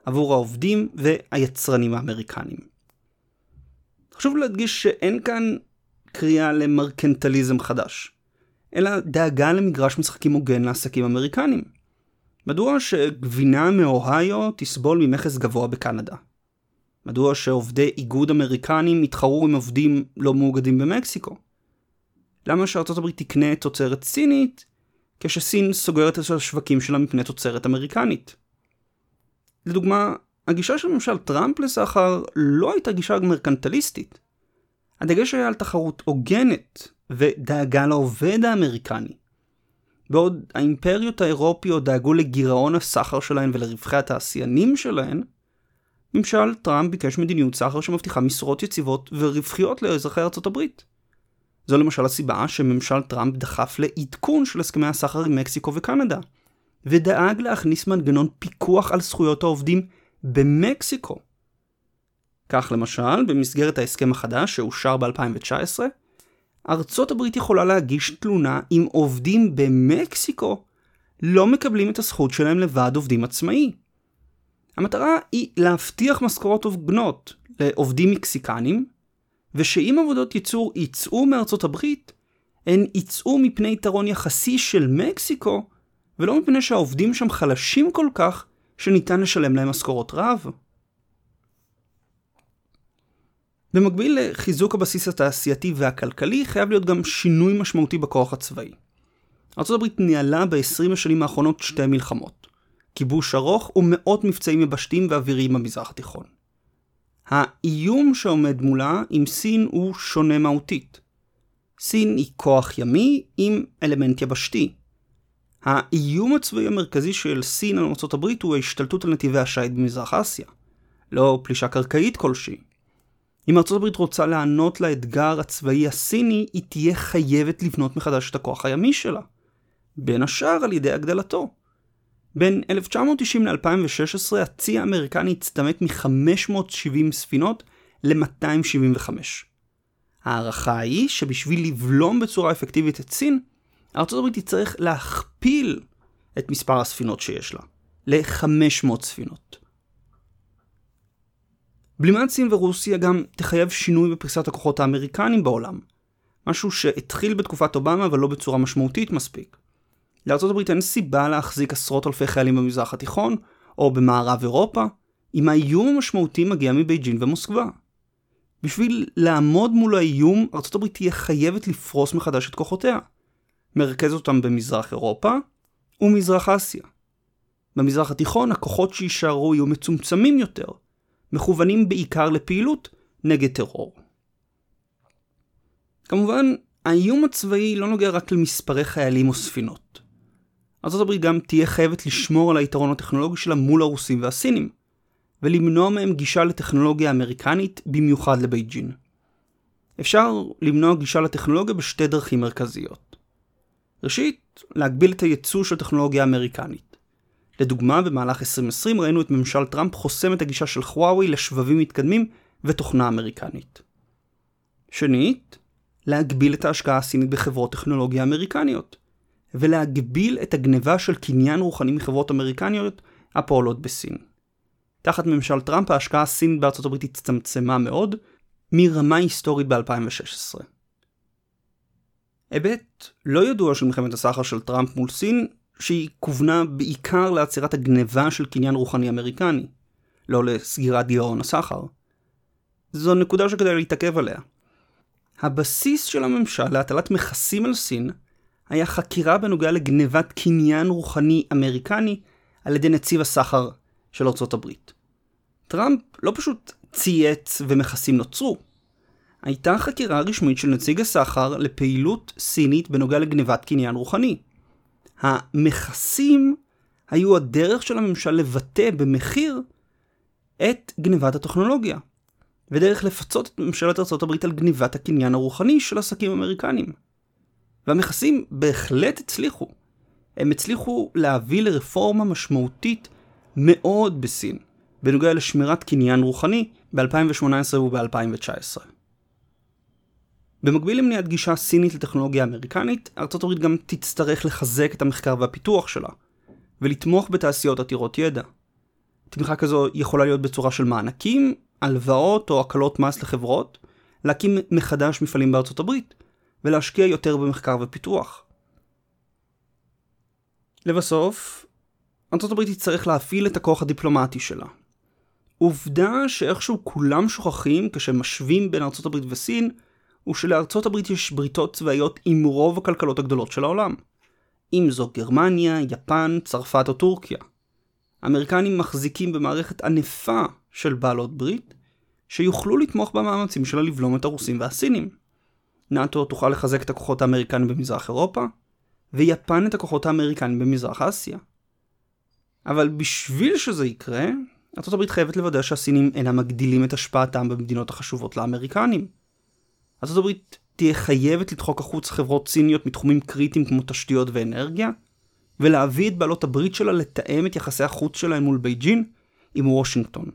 עבור העובדים והיצרנים האמריקנים. חשוב להדגיש שאין כאן קריאה למרקנטליזם חדש, אלא דאגה למגרש משחקים הוגן לעסקים אמריקנים. מדוע שגבינה מאוהיו תסבול ממכס גבוה בקנדה? מדוע שעובדי איגוד אמריקנים יתחרו עם עובדים לא מאוגדים במקסיקו? למה שארצות הברית תקנה תוצרת סינית כשסין סוגרת את השווקים שלה מפני תוצרת אמריקנית? לדוגמה, הגישה של ממשל טראמפ לסחר לא הייתה גישה מרקנטליסטית. הדגש היה על תחרות הוגנת ודאגה לעובד האמריקני. בעוד האימפריות האירופיות דאגו לגירעון הסחר שלהן ולרווחי התעשיינים שלהן, ממשל טראמפ ביקש מדיניות סחר שמבטיחה משרות יציבות ורווחיות לאזרחי ארצות הברית. זו למשל הסיבה שממשל טראמפ דחף לעדכון של הסכמי הסחר עם מקסיקו וקנדה, ודאג להכניס מנגנון פיקוח על זכויות העובדים במקסיקו. כך למשל, במסגרת ההסכם החדש שאושר ב-2019, ארצות הברית יכולה להגיש תלונה אם עובדים במקסיקו לא מקבלים את הזכות שלהם לוועד עובדים עצמאי. המטרה היא להבטיח משכורות הוגנות לעובדים מקסיקנים, ושאם עבודות ייצור יצאו מארצות הברית, הן יצאו מפני יתרון יחסי של מקסיקו, ולא מפני שהעובדים שם חלשים כל כך שניתן לשלם להם משכורות רעב. במקביל לחיזוק הבסיס התעשייתי והכלכלי, חייב להיות גם שינוי משמעותי בכוח הצבאי. ארה"ב ניהלה ב-20 השנים האחרונות שתי מלחמות. כיבוש ארוך ומאות מבצעים יבשתיים ואוויריים במזרח התיכון. האיום שעומד מולה עם סין הוא שונה מהותית. סין היא כוח ימי עם אלמנט יבשתי. האיום הצבאי המרכזי של סין על ארה"ב הוא ההשתלטות על נתיבי השיט במזרח אסיה. לא פלישה קרקעית כלשהי. אם ארה"ב רוצה לענות לאתגר הצבאי הסיני, היא תהיה חייבת לבנות מחדש את הכוח הימי שלה. בין השאר על ידי הגדלתו. בין 1990 ל-2016 הצי האמריקני הצטמק מ-570 ספינות ל-275. ההערכה היא שבשביל לבלום בצורה אפקטיבית את סין, ארה"ב תצטרך להכפיל את מספר הספינות שיש לה, ל-500 ספינות. בלימת סין ורוסיה גם תחייב שינוי בפריסת הכוחות האמריקנים בעולם, משהו שהתחיל בתקופת אובמה אבל לא בצורה משמעותית מספיק. הברית אין סיבה להחזיק עשרות אלפי חיילים במזרח התיכון, או במערב אירופה, אם האיום המשמעותי מגיע מבייג'ין ומוסקבה. בשביל לעמוד מול האיום, הברית תהיה חייבת לפרוס מחדש את כוחותיה. מרכז אותם במזרח אירופה ומזרח אסיה. במזרח התיכון הכוחות שיישארו יהיו מצומצמים יותר, מכוונים בעיקר לפעילות נגד טרור. כמובן, האיום הצבאי לא נוגע רק למספרי חיילים או ספינות. ארה"ב גם תהיה חייבת לשמור על היתרון הטכנולוגי שלה מול הרוסים והסינים, ולמנוע מהם גישה לטכנולוגיה אמריקנית, במיוחד לבייג'ין. אפשר למנוע גישה לטכנולוגיה בשתי דרכים מרכזיות. ראשית, להגביל את הייצוא של טכנולוגיה אמריקנית. לדוגמה, במהלך 2020 ראינו את ממשל טראמפ חוסם את הגישה של חוואוי לשבבים מתקדמים ותוכנה אמריקנית. שנית, להגביל את ההשקעה הסינית בחברות טכנולוגיה אמריקניות. ולהגביל את הגניבה של קניין רוחני מחברות אמריקניות הפועלות בסין. תחת ממשל טראמפ ההשקעה הסינית בארצות הברית הצטמצמה מאוד, מרמה היסטורית ב-2016. היבט לא ידוע של מלחמת הסחר של טראמפ מול סין, שהיא כוונה בעיקר לעצירת הגניבה של קניין רוחני אמריקני, לא לסגירת גירעון הסחר. זו נקודה שכדאי להתעכב עליה. הבסיס של הממשל להטלת מכסים על סין היה חקירה בנוגע לגנבת קניין רוחני אמריקני על ידי נציב הסחר של ארצות הברית. טראמפ לא פשוט צייץ ומכסים נוצרו, הייתה חקירה רשמית של נציג הסחר לפעילות סינית בנוגע לגנבת קניין רוחני. המכסים היו הדרך של הממשל לבטא במחיר את גנבת הטכנולוגיה, ודרך לפצות את ממשלת ארה"ב על גנבת הקניין הרוחני של עסקים אמריקנים. והמכסים בהחלט הצליחו. הם הצליחו להביא לרפורמה משמעותית מאוד בסין, בנוגע לשמירת קניין רוחני ב-2018 וב-2019. במקביל למניעת גישה סינית לטכנולוגיה אמריקנית, ארה"ב גם תצטרך לחזק את המחקר והפיתוח שלה, ולתמוך בתעשיות עתירות ידע. תמיכה כזו יכולה להיות בצורה של מענקים, הלוואות או הקלות מס לחברות, להקים מחדש מפעלים בארצות הברית, ולהשקיע יותר במחקר ופיתוח. לבסוף, ארה"ב תצטרך להפעיל את הכוח הדיפלומטי שלה. עובדה שאיכשהו כולם שוכחים כשמשווים בין ארה"ב וסין, הוא שלארצות הברית יש בריתות צבאיות עם רוב הכלכלות הגדולות של העולם. אם זו גרמניה, יפן, צרפת או טורקיה. האמריקנים מחזיקים במערכת ענפה של בעלות ברית, שיוכלו לתמוך במאמצים שלה לבלום את הרוסים והסינים. נאט"ו תוכל לחזק את הכוחות האמריקנים במזרח אירופה, ויפן את הכוחות האמריקנים במזרח אסיה. אבל בשביל שזה יקרה, ארה"ב חייבת לוודא שהסינים אינם מגדילים את השפעתם במדינות החשובות לאמריקנים. ארה"ב תהיה חייבת לדחוק החוצה חברות סיניות מתחומים קריטיים כמו תשתיות ואנרגיה, ולהביא את בעלות הברית שלה לתאם את יחסי החוץ שלהם מול בייג'ין עם וושינגטון.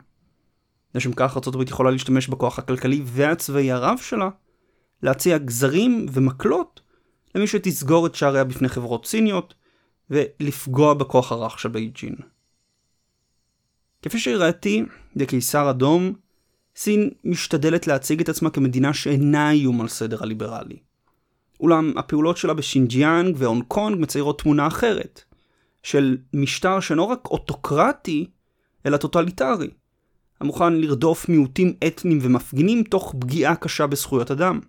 לשם כך ארה"ב יכולה להשתמש בכוח הכלכלי והצבאי הרב שלה להציע גזרים ומקלות למי שתסגור את שעריה בפני חברות סיניות ולפגוע בכוח הרך של בייג'ין. כפי שהראיתי, בקיסר אדום, סין משתדלת להציג את עצמה כמדינה שאינה איום על הסדר הליברלי. אולם הפעולות שלה בשינג'יאנג והונג קונג מציירות תמונה אחרת, של משטר שאינו רק אוטוקרטי, אלא טוטליטרי, המוכן לרדוף מיעוטים אתניים ומפגינים תוך פגיעה קשה בזכויות אדם.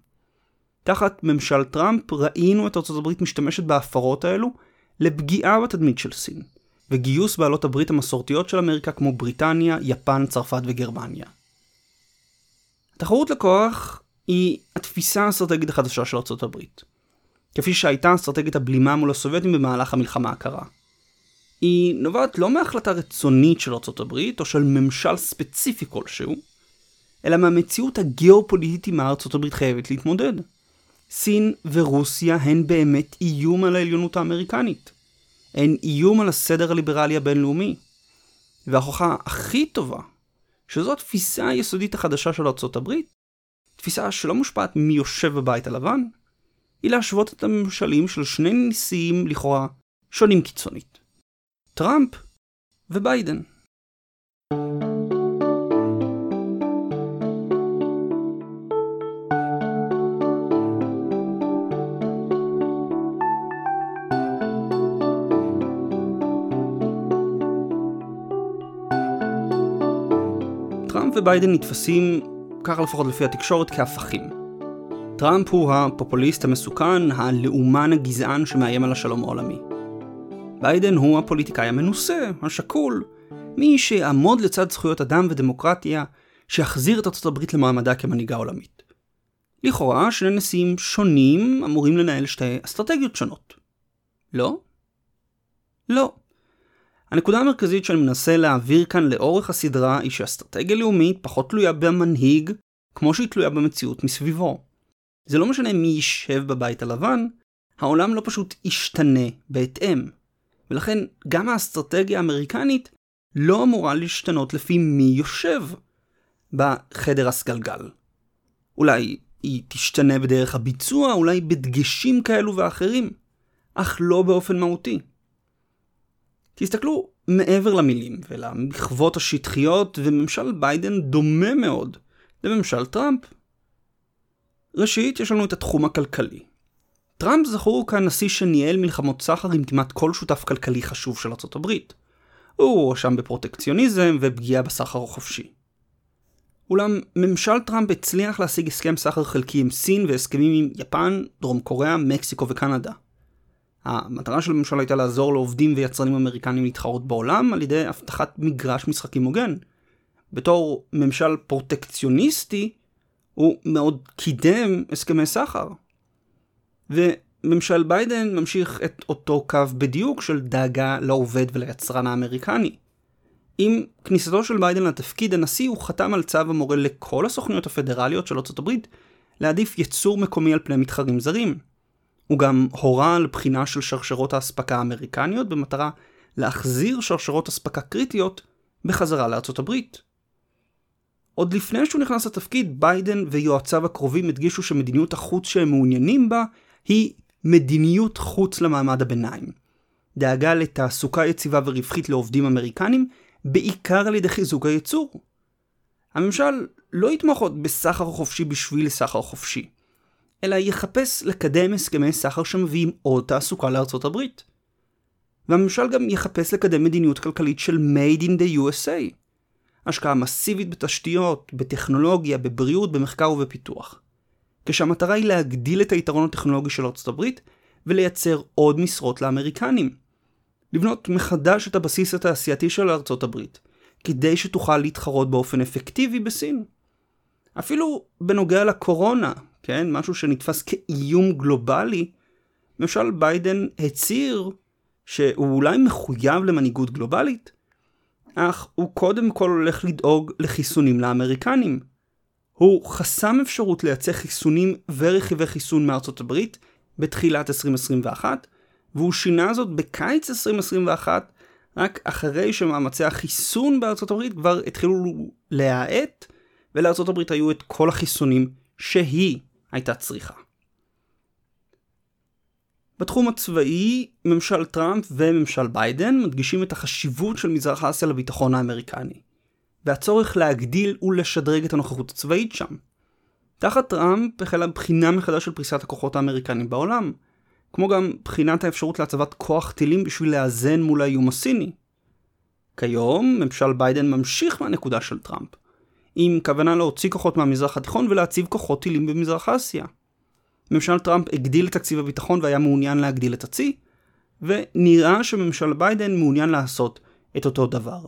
תחת ממשל טראמפ ראינו את ארצות הברית משתמשת בהפרות האלו לפגיעה בתדמית של סין, וגיוס בעלות הברית המסורתיות של אמריקה כמו בריטניה, יפן, צרפת וגרמניה. התחרות לכוח היא התפיסה האסטרטגית החדשה של ארצות הברית, כפי שהייתה אסטרטגיית הבלימה מול הסובייטים במהלך המלחמה הקרה. היא נובעת לא מהחלטה רצונית של ארצות הברית או של ממשל ספציפי כלשהו, אלא מהמציאות הגיאופוליטית עם ארצות הברית חייבת להתמודד. סין ורוסיה הן באמת איום על העליונות האמריקנית. הן איום על הסדר הליברלי הבינלאומי. וההוכחה הכי טובה שזו התפיסה היסודית החדשה של ארצות הברית, תפיסה שלא מושפעת מי יושב בבית הלבן, היא להשוות את הממשלים של שני נשיאים לכאורה שונים קיצונית. טראמפ וביידן. טראמפ וביידן נתפסים, ככה לפחות לפי התקשורת, כהפכים. טראמפ הוא הפופוליסט המסוכן, הלאומן הגזען שמאיים על השלום העולמי. ביידן הוא הפוליטיקאי המנוסה, השקול, מי שיעמוד לצד זכויות אדם ודמוקרטיה, שיחזיר את ארצות הברית למעמדה כמנהיגה עולמית. לכאורה, שני נשיאים שונים אמורים לנהל שתי אסטרטגיות שונות. לא? לא. הנקודה המרכזית שאני מנסה להעביר כאן לאורך הסדרה היא שאסטרטגיה לאומית פחות תלויה במנהיג, כמו שהיא תלויה במציאות מסביבו. זה לא משנה מי יישב בבית הלבן, העולם לא פשוט ישתנה בהתאם. ולכן גם האסטרטגיה האמריקנית לא אמורה להשתנות לפי מי יושב בחדר הסגלגל. אולי היא תשתנה בדרך הביצוע, אולי בדגשים כאלו ואחרים, אך לא באופן מהותי. תסתכלו מעבר למילים ולמחוות השטחיות, וממשל ביידן דומה מאוד לממשל טראמפ. ראשית, יש לנו את התחום הכלכלי. טראמפ זכור כנשיא שניהל מלחמות סחר עם כמעט כל שותף כלכלי חשוב של ארצות הברית. הוא הואשם בפרוטקציוניזם ופגיעה בסחר החופשי. אולם ממשל טראמפ הצליח להשיג הסכם סחר חלקי עם סין והסכמים עם יפן, דרום קוריאה, מקסיקו וקנדה. המטרה של הממשל הייתה לעזור לעובדים ויצרנים אמריקנים להתחרות בעולם על ידי הבטחת מגרש משחקים הוגן. בתור ממשל פרוטקציוניסטי, הוא מאוד קידם הסכמי סחר. וממשל ביידן ממשיך את אותו קו בדיוק של דאגה לעובד וליצרן האמריקני. עם כניסתו של ביידן לתפקיד הנשיא הוא חתם על צו המורה לכל הסוכניות הפדרליות של ארצות הברית להעדיף ייצור מקומי על פני מתחרים זרים. הוא גם הורה על בחינה של שרשרות האספקה האמריקניות במטרה להחזיר שרשרות אספקה קריטיות בחזרה לארצות הברית. עוד לפני שהוא נכנס לתפקיד, ביידן ויועציו הקרובים הדגישו שמדיניות החוץ שהם מעוניינים בה היא מדיניות חוץ למעמד הביניים. דאגה לתעסוקה יציבה ורווחית לעובדים אמריקנים, בעיקר על ידי חיזוק הייצור. הממשל לא יתמוך עוד בסחר חופשי בשביל סחר חופשי, אלא יחפש לקדם הסכמי סחר שמביאים עוד תעסוקה לארצות הברית. והממשל גם יחפש לקדם מדיניות כלכלית של Made in the USA. השקעה מסיבית בתשתיות, בטכנולוגיה, בבריאות, במחקר ובפיתוח. כשהמטרה היא להגדיל את היתרון הטכנולוגי של ארצות הברית ולייצר עוד משרות לאמריקנים. לבנות מחדש את הבסיס התעשייתי של ארצות הברית, כדי שתוכל להתחרות באופן אפקטיבי בסין. אפילו בנוגע לקורונה, כן, משהו שנתפס כאיום גלובלי, ממשל ביידן הצהיר שהוא אולי מחויב למנהיגות גלובלית, אך הוא קודם כל הולך לדאוג לחיסונים לאמריקנים. הוא חסם אפשרות לייצא חיסונים ורכיבי חיסון מארצות הברית בתחילת 2021, והוא שינה זאת בקיץ 2021, רק אחרי שמאמצי החיסון בארצות הברית כבר התחילו להאט, ולארצות הברית היו את כל החיסונים שהיא הייתה צריכה. בתחום הצבאי, ממשל טראמפ וממשל ביידן מדגישים את החשיבות של מזרח אסיה לביטחון האמריקני, והצורך להגדיל ולשדרג את הנוכחות הצבאית שם. תחת טראמפ החלה בחינה מחדש של פריסת הכוחות האמריקנים בעולם, כמו גם בחינת האפשרות להצבת כוח טילים בשביל לאזן מול האיום הסיני. כיום, ממשל ביידן ממשיך מהנקודה של טראמפ, עם כוונה להוציא כוחות מהמזרח התיכון ולהציב כוחות טילים במזרח אסיה. ממשל טראמפ הגדיל את תקציב הביטחון והיה מעוניין להגדיל את הצי, ונראה שממשל ביידן מעוניין לעשות את אותו דבר.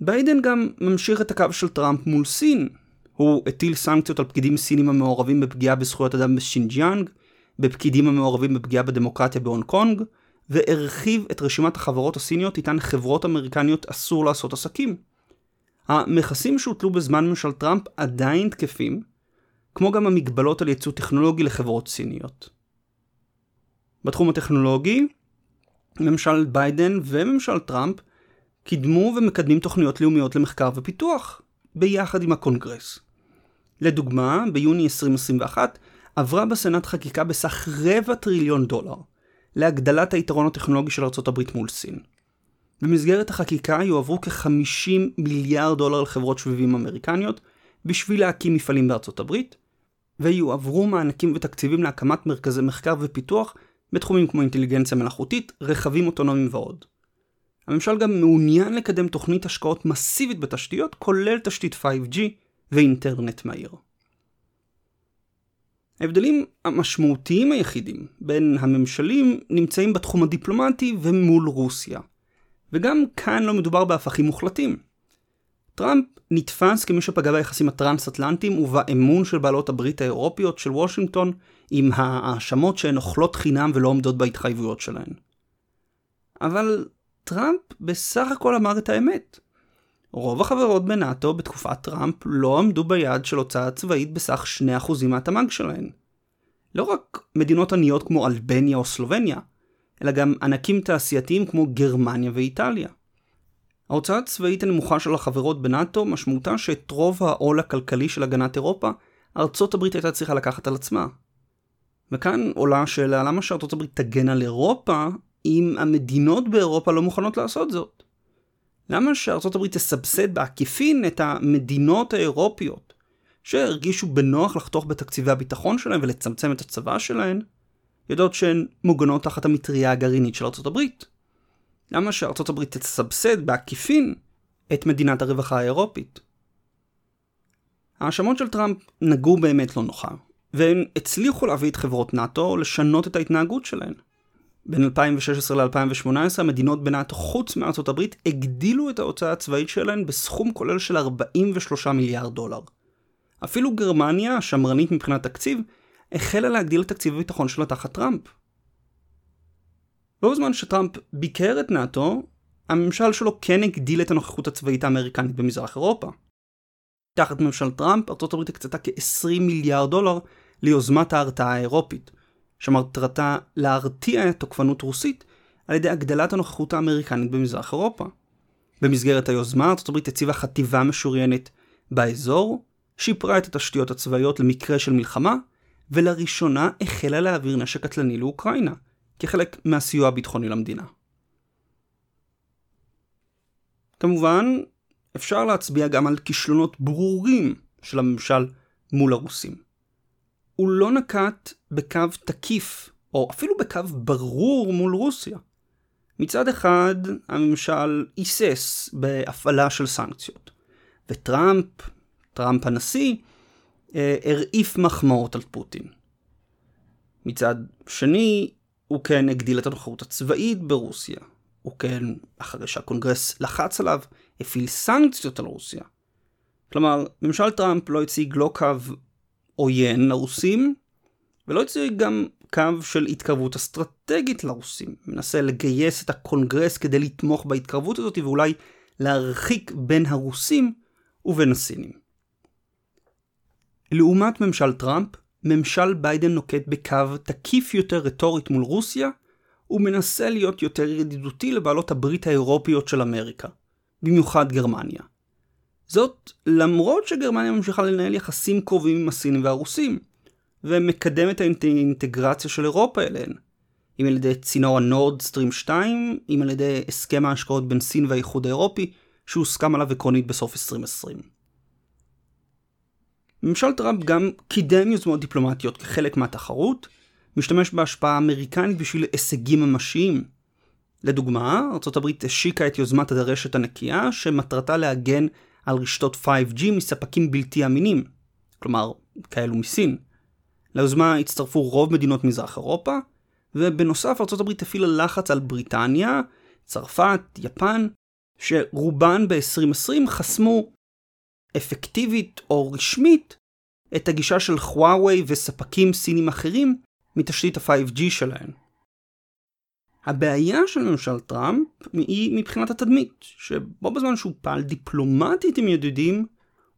ביידן גם ממשיך את הקו של טראמפ מול סין. הוא הטיל סנקציות על פקידים סינים המעורבים בפגיעה בזכויות אדם בשינג'יאנג, בפקידים המעורבים בפגיעה בדמוקרטיה בהונג קונג, והרחיב את רשימת החברות הסיניות איתן חברות אמריקניות אסור לעשות עסקים. המכסים שהוטלו בזמן ממשל טראמפ עדיין תקפים, כמו גם המגבלות על ייצוא טכנולוגי לחברות סיניות. בתחום הטכנולוגי, ממשל ביידן וממשל טראמפ קידמו ומקדמים תוכניות לאומיות למחקר ופיתוח, ביחד עם הקונגרס. לדוגמה, ביוני 2021 עברה בסנאט חקיקה בסך רבע טריליון דולר להגדלת היתרון הטכנולוגי של ארה"ב מול סין. במסגרת החקיקה יועברו כ-50 מיליארד דולר לחברות שבבים אמריקניות בשביל להקים מפעלים בארצות הברית, ויועברו מענקים ותקציבים להקמת מרכזי מחקר ופיתוח בתחומים כמו אינטליגנציה מלאכותית, רכבים אוטונומיים ועוד. הממשל גם מעוניין לקדם תוכנית השקעות מסיבית בתשתיות, כולל תשתית 5G ואינטרנט מהיר. ההבדלים המשמעותיים היחידים בין הממשלים נמצאים בתחום הדיפלומטי ומול רוסיה. וגם כאן לא מדובר בהפכים מוחלטים. טראמפ נתפס כמי שפגע ביחסים הטרנס-אטלנטיים ובאמון של בעלות הברית האירופיות של וושינגטון עם ההאשמות שהן אוכלות חינם ולא עומדות בהתחייבויות שלהן. אבל טראמפ בסך הכל אמר את האמת. רוב החברות בנאט"ו בתקופת טראמפ לא עמדו ביעד של הוצאה צבאית בסך 2% מהתמ"ג שלהן. לא רק מדינות עניות כמו אלבניה או סלובניה, אלא גם ענקים תעשייתיים כמו גרמניה ואיטליה. ההוצאה הצבאית הנמוכה של החברות בנאט"ו משמעותה שאת רוב העול הכלכלי של הגנת אירופה, ארצות הברית הייתה צריכה לקחת על עצמה. וכאן עולה השאלה למה שארצות הברית תגן על אירופה אם המדינות באירופה לא מוכנות לעשות זאת? למה שארצות הברית תסבסד בעקיפין את המדינות האירופיות שהרגישו בנוח לחתוך בתקציבי הביטחון שלהם ולצמצם את הצבא שלהן, יודעות שהן מוגנות תחת המטריה הגרעינית של ארצות הברית? למה שארצות הברית תסבסד בעקיפין את מדינת הרווחה האירופית? ההאשמות של טראמפ נגעו באמת לא נוחה, והן הצליחו להביא את חברות נאט"ו לשנות את ההתנהגות שלהן. בין 2016 ל-2018 המדינות בנאט"ו חוץ מארצות הברית הגדילו את ההוצאה הצבאית שלהן בסכום כולל של 43 מיליארד דולר. אפילו גרמניה, השמרנית מבחינת תקציב, החלה להגדיל את תקציב הביטחון שלה תחת טראמפ. בו זמן שטראמפ ביקר את נאט"ו, הממשל שלו כן הגדיל את הנוכחות הצבאית האמריקנית במזרח אירופה. תחת ממשל טראמפ, ארה"ב הקצתה כ-20 מיליארד דולר ליוזמת ההרתעה האירופית, שמטרתה להרתיע תוקפנות רוסית על ידי הגדלת הנוכחות האמריקנית במזרח אירופה. במסגרת היוזמה, ארה"ב הציבה חטיבה משוריינת באזור, שיפרה את התשתיות הצבאיות למקרה של מלחמה, ולראשונה החלה להעביר נשק קטלני לאוקראינה, כחלק מהסיוע הביטחוני למדינה. כמובן, אפשר להצביע גם על כישלונות ברורים של הממשל מול הרוסים. הוא לא נקט בקו תקיף, או אפילו בקו ברור מול רוסיה. מצד אחד, הממשל היסס בהפעלה של סנקציות, וטראמפ, טראמפ הנשיא, הרעיף מחמאות על פוטין. מצד שני, הוא כן הגדיל את הנוכחות הצבאית ברוסיה. הוא כן, אחרי שהקונגרס לחץ עליו, הפעיל סנקציות על רוסיה. כלומר, ממשל טראמפ לא הציג לא קו עוין לרוסים, ולא הציג גם קו של התקרבות אסטרטגית לרוסים. מנסה לגייס את הקונגרס כדי לתמוך בהתקרבות הזאת ואולי להרחיק בין הרוסים ובין הסינים. לעומת ממשל טראמפ, ממשל ביידן נוקט בקו תקיף יותר רטורית מול רוסיה, ומנסה להיות יותר ידידותי לבעלות הברית האירופיות של אמריקה, במיוחד גרמניה. זאת למרות שגרמניה ממשיכה לנהל יחסים קרובים עם הסינים והרוסים, ומקדמת את האינטגרציה של אירופה אליהן, אם על ידי צינור הנורד סטרים 2, אם על ידי הסכם ההשקעות בין סין והאיחוד האירופי, שהוסכם עליו עקרונית בסוף 2020. ממשל טראמפ גם קידם יוזמות דיפלומטיות כחלק מהתחרות, משתמש בהשפעה האמריקנית בשביל הישגים ממשיים. לדוגמה, ארה"ב השיקה את יוזמת הדרשת הנקייה, שמטרתה להגן על רשתות 5G מספקים בלתי אמינים, כלומר, כאלו מסין. ליוזמה הצטרפו רוב מדינות מזרח אירופה, ובנוסף ארה"ב הפעילה לחץ על בריטניה, צרפת, יפן, שרובן ב-2020 חסמו אפקטיבית או רשמית את הגישה של חוואווי וספקים סינים אחרים מתשתית ה-5G שלהן. הבעיה של ממשל טראמפ היא מבחינת התדמית, שבו בזמן שהוא פעל דיפלומטית עם ידידים,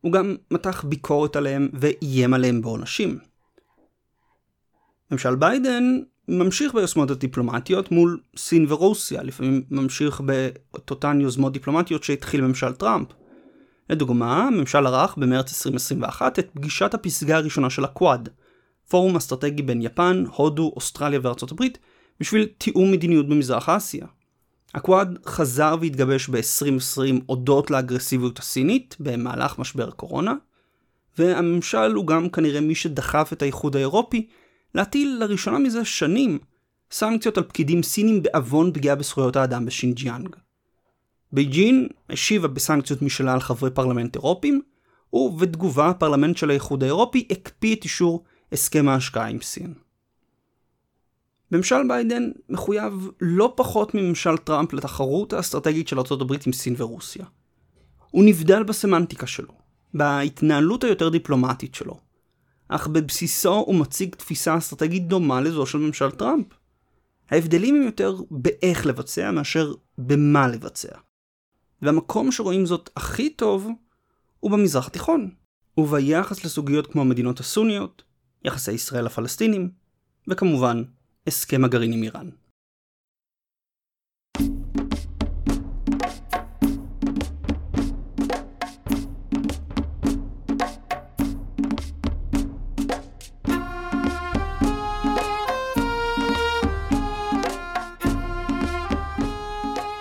הוא גם מתח ביקורת עליהם ואיים עליהם בעונשים. ממשל ביידן ממשיך ביוזמות הדיפלומטיות מול סין ורוסיה, לפעמים ממשיך את אותן יוזמות דיפלומטיות שהתחיל ממשל טראמפ. לדוגמה, הממשל ערך במרץ 2021 את פגישת הפסגה הראשונה של הקוואד, פורום אסטרטגי בין יפן, הודו, אוסטרליה וארצות הברית, בשביל תיאום מדיניות במזרח אסיה. הקוואד חזר והתגבש ב-2020 הודות לאגרסיביות הסינית במהלך משבר הקורונה, והממשל הוא גם כנראה מי שדחף את האיחוד האירופי להטיל לראשונה מזה שנים סנקציות על פקידים סינים בעוון פגיעה בזכויות האדם בשינג'יאנג. בייג'ין השיבה בסנקציות משלה על חברי פרלמנט אירופים, ובתגובה הפרלמנט של האיחוד האירופי הקפיא את אישור הסכם ההשקעה עם סין. ממשל ביידן מחויב לא פחות מממשל טראמפ לתחרות האסטרטגית של ארה"ב עם סין ורוסיה. הוא נבדל בסמנטיקה שלו, בהתנהלות היותר דיפלומטית שלו, אך בבסיסו הוא מציג תפיסה אסטרטגית דומה לזו של ממשל טראמפ. ההבדלים הם יותר באיך לבצע מאשר במה לבצע. והמקום שרואים זאת הכי טוב הוא במזרח התיכון, וביחס לסוגיות כמו המדינות הסוניות, יחסי ישראל לפלסטינים, וכמובן, הסכם הגרעין עם איראן.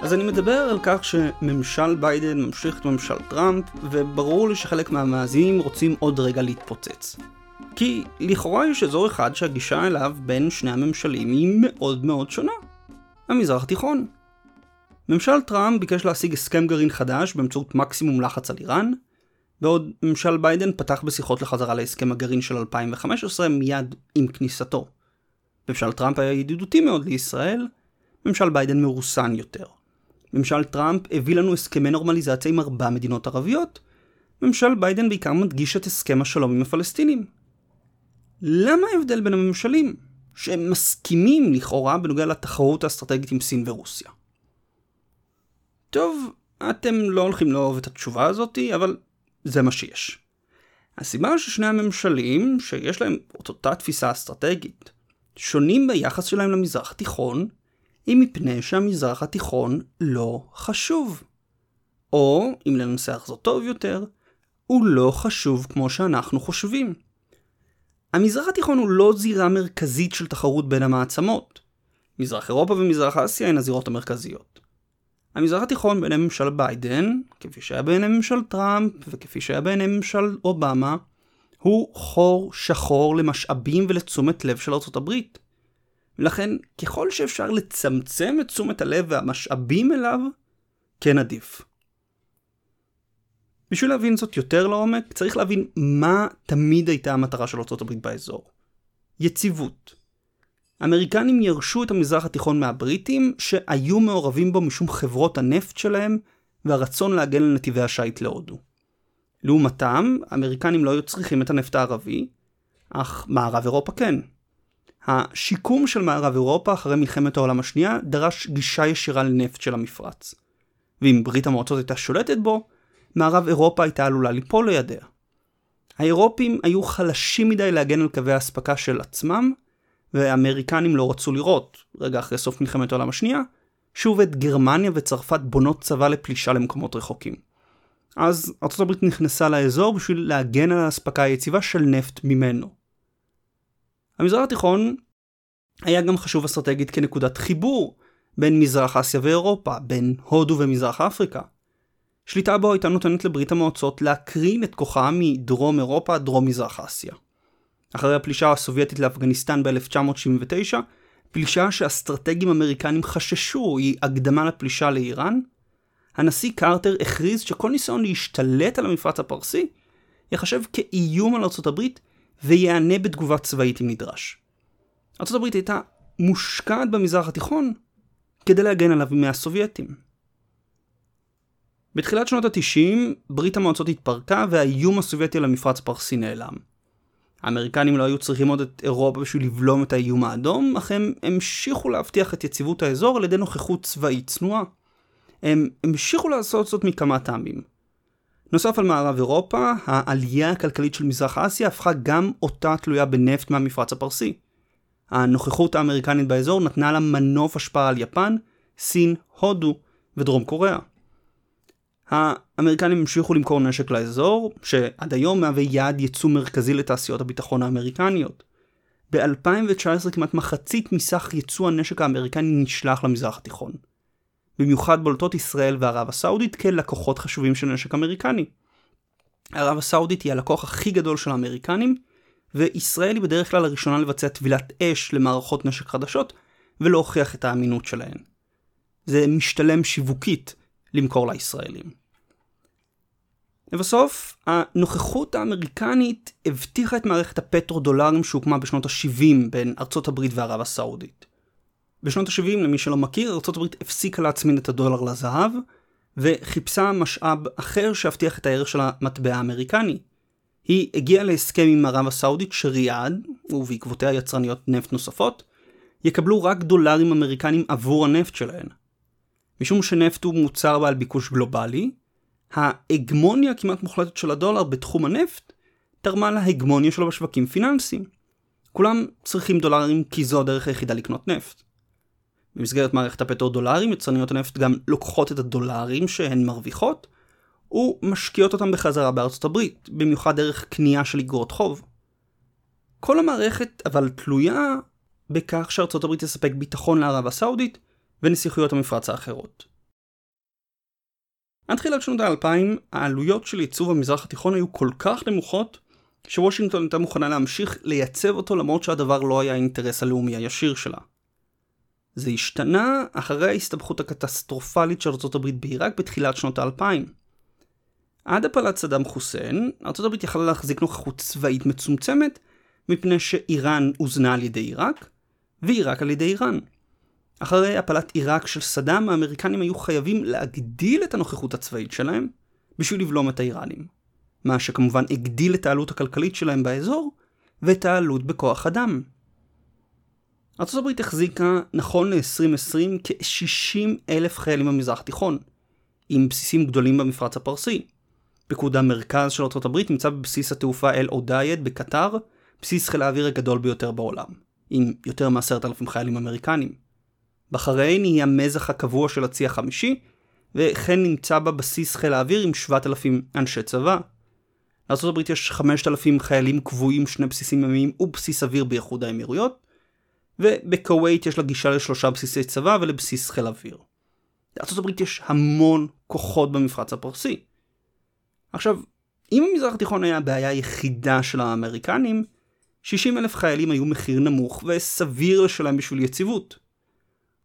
אז אני מדבר על כך שממשל ביידן ממשיך את ממשל טראמפ, וברור לי שחלק מהמאזינים רוצים עוד רגע להתפוצץ. כי לכאורה יש אזור אחד שהגישה אליו בין שני הממשלים היא מאוד מאוד שונה. המזרח התיכון. ממשל טראמפ ביקש להשיג הסכם גרעין חדש באמצעות מקסימום לחץ על איראן, בעוד ממשל ביידן פתח בשיחות לחזרה להסכם הגרעין של 2015 מיד עם כניסתו. ממשל טראמפ היה ידידותי מאוד לישראל, ממשל ביידן מרוסן יותר. ממשל טראמפ הביא לנו הסכמי נורמליזציה עם ארבע מדינות ערביות, ממשל ביידן בעיקר מדגיש את הסכם השלום עם הפלסטינים. למה ההבדל בין הממשלים, שהם מסכימים לכאורה בנוגע לתחרות האסטרטגית עם סין ורוסיה? טוב, אתם לא הולכים לאהוב את התשובה הזאתי, אבל זה מה שיש. הסיבה ששני הממשלים, שיש להם את אותה תפיסה אסטרטגית, שונים ביחס שלהם למזרח התיכון, היא מפני שהמזרח התיכון לא חשוב. או, אם לנסח זאת טוב יותר, הוא לא חשוב כמו שאנחנו חושבים. המזרח התיכון הוא לא זירה מרכזית של תחרות בין המעצמות. מזרח אירופה ומזרח אסיה הן הזירות המרכזיות. המזרח התיכון בעיני ממשל ביידן, כפי שהיה בעיני ממשל טראמפ וכפי שהיה בעיני ממשל אובמה, הוא חור שחור למשאבים ולתשומת לב של ארצות הברית. ולכן ככל שאפשר לצמצם את תשומת הלב והמשאבים אליו, כן עדיף. בשביל להבין זאת יותר לעומק, צריך להבין מה תמיד הייתה המטרה של ארה"ב באזור. יציבות. האמריקנים ירשו את המזרח התיכון מהבריטים, שהיו מעורבים בו משום חברות הנפט שלהם, והרצון להגן על נתיבי השיט להודו. לעומתם, האמריקנים לא היו צריכים את הנפט הערבי, אך מערב אירופה כן. השיקום של מערב אירופה אחרי מלחמת העולם השנייה דרש גישה ישירה לנפט של המפרץ. ואם ברית המועצות הייתה שולטת בו, מערב אירופה הייתה עלולה ליפול לידיה. האירופים היו חלשים מדי להגן על קווי האספקה של עצמם, והאמריקנים לא רצו לראות, רגע אחרי סוף מלחמת העולם השנייה, שוב את גרמניה וצרפת בונות צבא לפלישה למקומות רחוקים. אז ארה"ב נכנסה לאזור בשביל להגן על האספקה היציבה של נפט ממנו. המזרח התיכון היה גם חשוב אסטרטגית כנקודת חיבור בין מזרח אסיה ואירופה, בין הודו ומזרח אפריקה. שליטה בו הייתה נותנת לברית המועצות להקרין את כוחה מדרום אירופה דרום מזרח אסיה. אחרי הפלישה הסובייטית לאפגניסטן ב-1979, פלישה שאסטרטגים אמריקנים חששו היא הקדמה לפלישה לאיראן, הנשיא קרטר הכריז שכל ניסיון להשתלט על המפרץ הפרסי יחשב כאיום על ארצות הברית ויענה בתגובה צבאית אם נדרש. הברית הייתה מושקעת במזרח התיכון כדי להגן עליו מהסובייטים. בתחילת שנות ה-90 ברית המועצות התפרקה והאיום הסובייטי על המפרץ הפרסי נעלם. האמריקנים לא היו צריכים עוד את אירופה בשביל לבלום את האיום האדום, אך הם המשיכו להבטיח את יציבות האזור על ידי נוכחות צבאית צנועה. הם המשיכו לעשות זאת מכמה טעמים. נוסף על מערב אירופה, העלייה הכלכלית של מזרח אסיה הפכה גם אותה תלויה בנפט מהמפרץ הפרסי. הנוכחות האמריקנית באזור נתנה לה מנוף השפעה על יפן, סין, הודו ודרום קוריאה. האמריקנים המשיכו למכור נשק לאזור, שעד היום מהווה יעד ייצוא מרכזי לתעשיות הביטחון האמריקניות. ב-2019 כמעט מחצית מסך ייצוא הנשק האמריקני נשלח למזרח התיכון. במיוחד בולטות ישראל וערב הסעודית כלקוחות חשובים של נשק אמריקני. ערב הסעודית היא הלקוח הכי גדול של האמריקנים, וישראל היא בדרך כלל הראשונה לבצע טבילת אש למערכות נשק חדשות, ולהוכיח את האמינות שלהן. זה משתלם שיווקית למכור לישראלים. לבסוף, הנוכחות האמריקנית הבטיחה את מערכת הפטרו-דולרים שהוקמה בשנות ה-70 בין ארצות הברית וערב הסעודית. בשנות ה-70, למי שלא מכיר, הברית הפסיקה להצמין את הדולר לזהב, וחיפשה משאב אחר שהבטיח את הערך של המטבע האמריקני. היא הגיעה להסכם עם ערב הסעודית שריאד, ובעקבותיה יצרניות נפט נוספות, יקבלו רק דולרים אמריקנים עבור הנפט שלהן. משום שנפט הוא מוצר בעל ביקוש גלובלי, ההגמוניה הכמעט מוחלטת של הדולר בתחום הנפט תרמה להגמוניה שלו בשווקים פיננסיים. כולם צריכים דולרים כי זו הדרך היחידה לקנות נפט. במסגרת מערכת הפטרו-דולרים, יצרניות הנפט גם לוקחות את הדולרים שהן מרוויחות, ומשקיעות אותם בחזרה בארצות הברית, במיוחד דרך קנייה של אגרות חוב. כל המערכת אבל תלויה בכך שארצות הברית תספק ביטחון לערב הסעודית ונסיכויות המפרץ האחרות. עד תחילת שנות האלפיים, העלויות של ייצוב המזרח התיכון היו כל כך נמוכות, שוושינגטון הייתה מוכנה להמשיך לייצב אותו למרות שהדבר לא היה האינטרס הלאומי הישיר שלה. זה השתנה אחרי ההסתבכות הקטסטרופלית של ארה"ב בעיראק בתחילת שנות האלפיים. עד הפלת סדאם חוסיין, ארה"ב יכלה להחזיק נוכחות צבאית מצומצמת, מפני שאיראן הוזנה על ידי עיראק, ועיראק על ידי איראן. אחרי הפלת עיראק של סדאם, האמריקנים היו חייבים להגדיל את הנוכחות הצבאית שלהם בשביל לבלום את האיראנים. מה שכמובן הגדיל את העלות הכלכלית שלהם באזור, ואת העלות בכוח אדם. ארה"ב החזיקה נכון ל-2020 כ-60 אלף חיילים במזרח התיכון, עם בסיסים גדולים במפרץ הפרסי. פיקוד המרכז של ארה"ב נמצא בבסיס התעופה אל אודייד בקטר, בסיס חיל האוויר הגדול ביותר בעולם, עם יותר מ-10,000 חיילים אמריקנים. בחריין היא המזח הקבוע של הצי החמישי, וכן נמצא בה בסיס חיל האוויר עם 7,000 אנשי צבא. לארה"ב יש 5,000 חיילים קבועים, שני בסיסים ימיים ובסיס אוויר באיחוד האמירויות, ובכווית יש לה גישה לשלושה בסיסי צבא ולבסיס חיל אוויר. לארה"ב יש המון כוחות במפרץ הפרסי. עכשיו, אם המזרח התיכון היה הבעיה היחידה של האמריקנים, 60 אלף חיילים היו מחיר נמוך וסביר לשלם בשביל יציבות.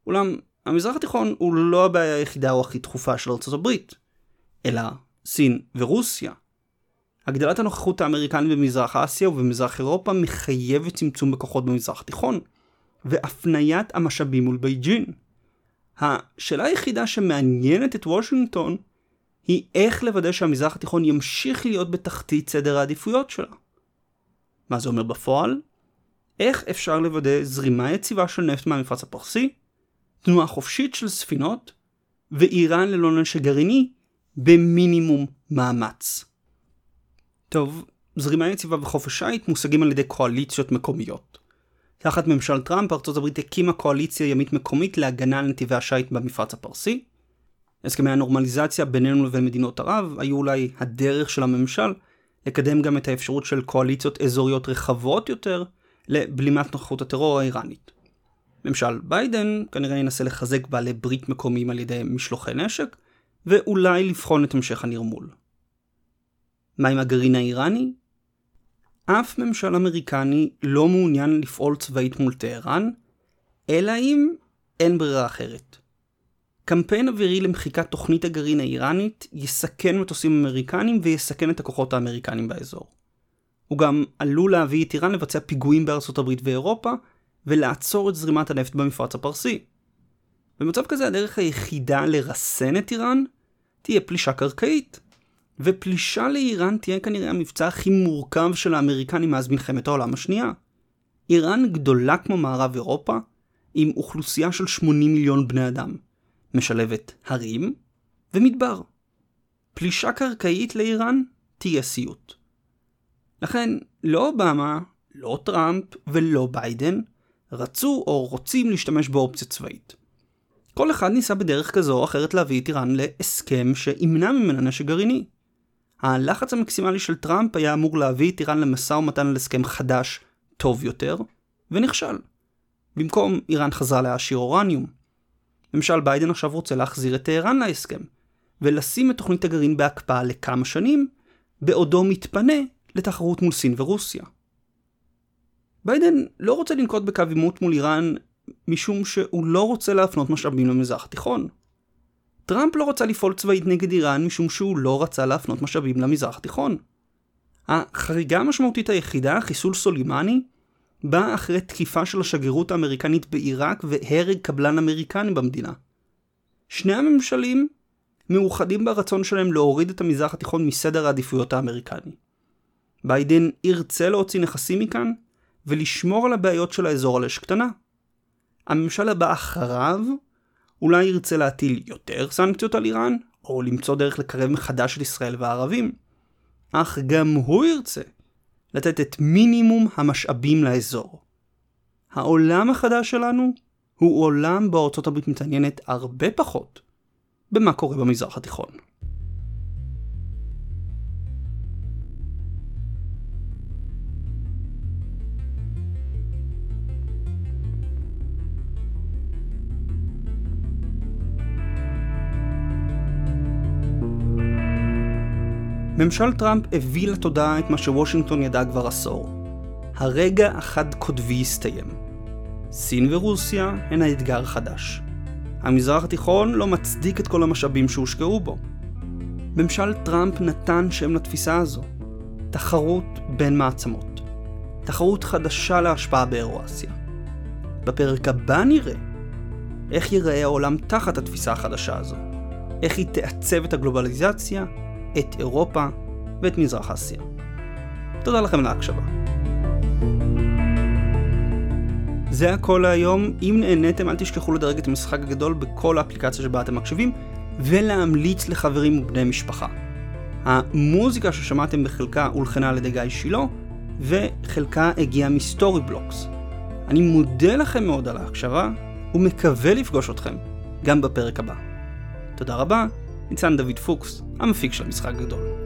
אולם המזרח התיכון הוא לא הבעיה היחידה או הכי דחופה של ארצות הברית, אלא סין ורוסיה. הגדלת הנוכחות האמריקנית במזרח אסיה ובמזרח אירופה מחייבת צמצום בכוחות במזרח התיכון, והפניית המשאבים מול בייג'ין. השאלה היחידה שמעניינת את וושינגטון היא איך לוודא שהמזרח התיכון ימשיך להיות בתחתית סדר העדיפויות שלה. מה זה אומר בפועל? איך אפשר לוודא זרימה יציבה של נפט מהמפרץ הפרסי, תנועה חופשית של ספינות, ואיראן ללא נשק גרעיני במינימום מאמץ. טוב, זרימה יציבה וחופש שיט מושגים על ידי קואליציות מקומיות. תחת ממשל טראמפ ארצות הברית הקימה קואליציה ימית מקומית להגנה על נתיבי השיט במפרץ הפרסי, הסכמי הנורמליזציה בינינו לבין מדינות ערב היו אולי הדרך של הממשל לקדם גם את האפשרות של קואליציות אזוריות רחבות יותר לבלימת נוכחות הטרור האיראנית. ממשל ביידן כנראה ינסה לחזק בעלי ברית מקומיים על ידי משלוחי נשק, ואולי לבחון את המשך הנרמול. מה עם הגרעין האיראני? אף ממשל אמריקני לא מעוניין לפעול צבאית מול טהרן, אלא אם אין ברירה אחרת. קמפיין אווירי למחיקת תוכנית הגרעין האיראנית יסכן מטוסים אמריקנים ויסכן את הכוחות האמריקנים באזור. הוא גם עלול להביא את איראן לבצע פיגועים בארצות הברית ואירופה, ולעצור את זרימת הנפט במפרץ הפרסי. במצב כזה הדרך היחידה לרסן את איראן תהיה פלישה קרקעית. ופלישה לאיראן תהיה כנראה המבצע הכי מורכב של האמריקנים מאז מלחמת העולם השנייה. איראן גדולה כמו מערב אירופה, עם אוכלוסייה של 80 מיליון בני אדם. משלבת הרים ומדבר. פלישה קרקעית לאיראן תהיה סיוט. לכן, לא אובמה, לא טראמפ ולא ביידן רצו או רוצים להשתמש באופציה צבאית. כל אחד ניסה בדרך כזו או אחרת להביא את איראן להסכם שימנע ממנה נשק גרעיני. הלחץ המקסימלי של טראמפ היה אמור להביא את איראן למשא ומתן על הסכם חדש, טוב יותר, ונכשל. במקום איראן חזרה להעשיר אורניום. ממשל ביידן עכשיו רוצה להחזיר את טהרן להסכם, ולשים את תוכנית הגרעין בהקפאה לכמה שנים, בעודו מתפנה לתחרות מול סין ורוסיה. ביידן לא רוצה לנקוט בקו עימות מול איראן משום שהוא לא רוצה להפנות משאבים למזרח התיכון. טראמפ לא רצה לפעול צבאית נגד איראן משום שהוא לא רצה להפנות משאבים למזרח התיכון. החריגה המשמעותית היחידה, חיסול סולימני, באה אחרי תקיפה של השגרירות האמריקנית בעיראק והרג קבלן אמריקני במדינה. שני הממשלים מאוחדים ברצון שלהם להוריד את המזרח התיכון מסדר העדיפויות האמריקני. ביידן ירצה להוציא נכסים מכאן ולשמור על הבעיות של האזור על אש קטנה. הממשל הבא אחריו אולי ירצה להטיל יותר סנקציות על איראן, או למצוא דרך לקרב מחדש את ישראל והערבים. אך גם הוא ירצה לתת את מינימום המשאבים לאזור. העולם החדש שלנו הוא עולם בו ארצות הברית מתעניינת הרבה פחות במה קורה במזרח התיכון. ממשל טראמפ הביא לתודעה את מה שוושינגטון ידע כבר עשור. הרגע החד קוטבי הסתיים. סין ורוסיה הן האתגר החדש. המזרח התיכון לא מצדיק את כל המשאבים שהושקעו בו. ממשל טראמפ נתן שם לתפיסה הזו. תחרות בין מעצמות. תחרות חדשה להשפעה באירואסיה. בפרק הבא נראה איך ייראה העולם תחת התפיסה החדשה הזו. איך היא תעצב את הגלובליזציה את אירופה ואת מזרח אסיה. תודה לכם על ההקשבה. זה הכל להיום, אם נהניתם אל תשכחו לדרג את המשחק הגדול בכל האפליקציה שבה אתם מקשיבים, ולהמליץ לחברים ובני משפחה. המוזיקה ששמעתם בחלקה הולחנה על ידי גיא שילה, וחלקה הגיעה מסטורי בלוקס. אני מודה לכם מאוד על ההקשבה, ומקווה לפגוש אתכם גם בפרק הבא. תודה רבה, ניצן דוד פוקס, המפיק של המשחק הגדול.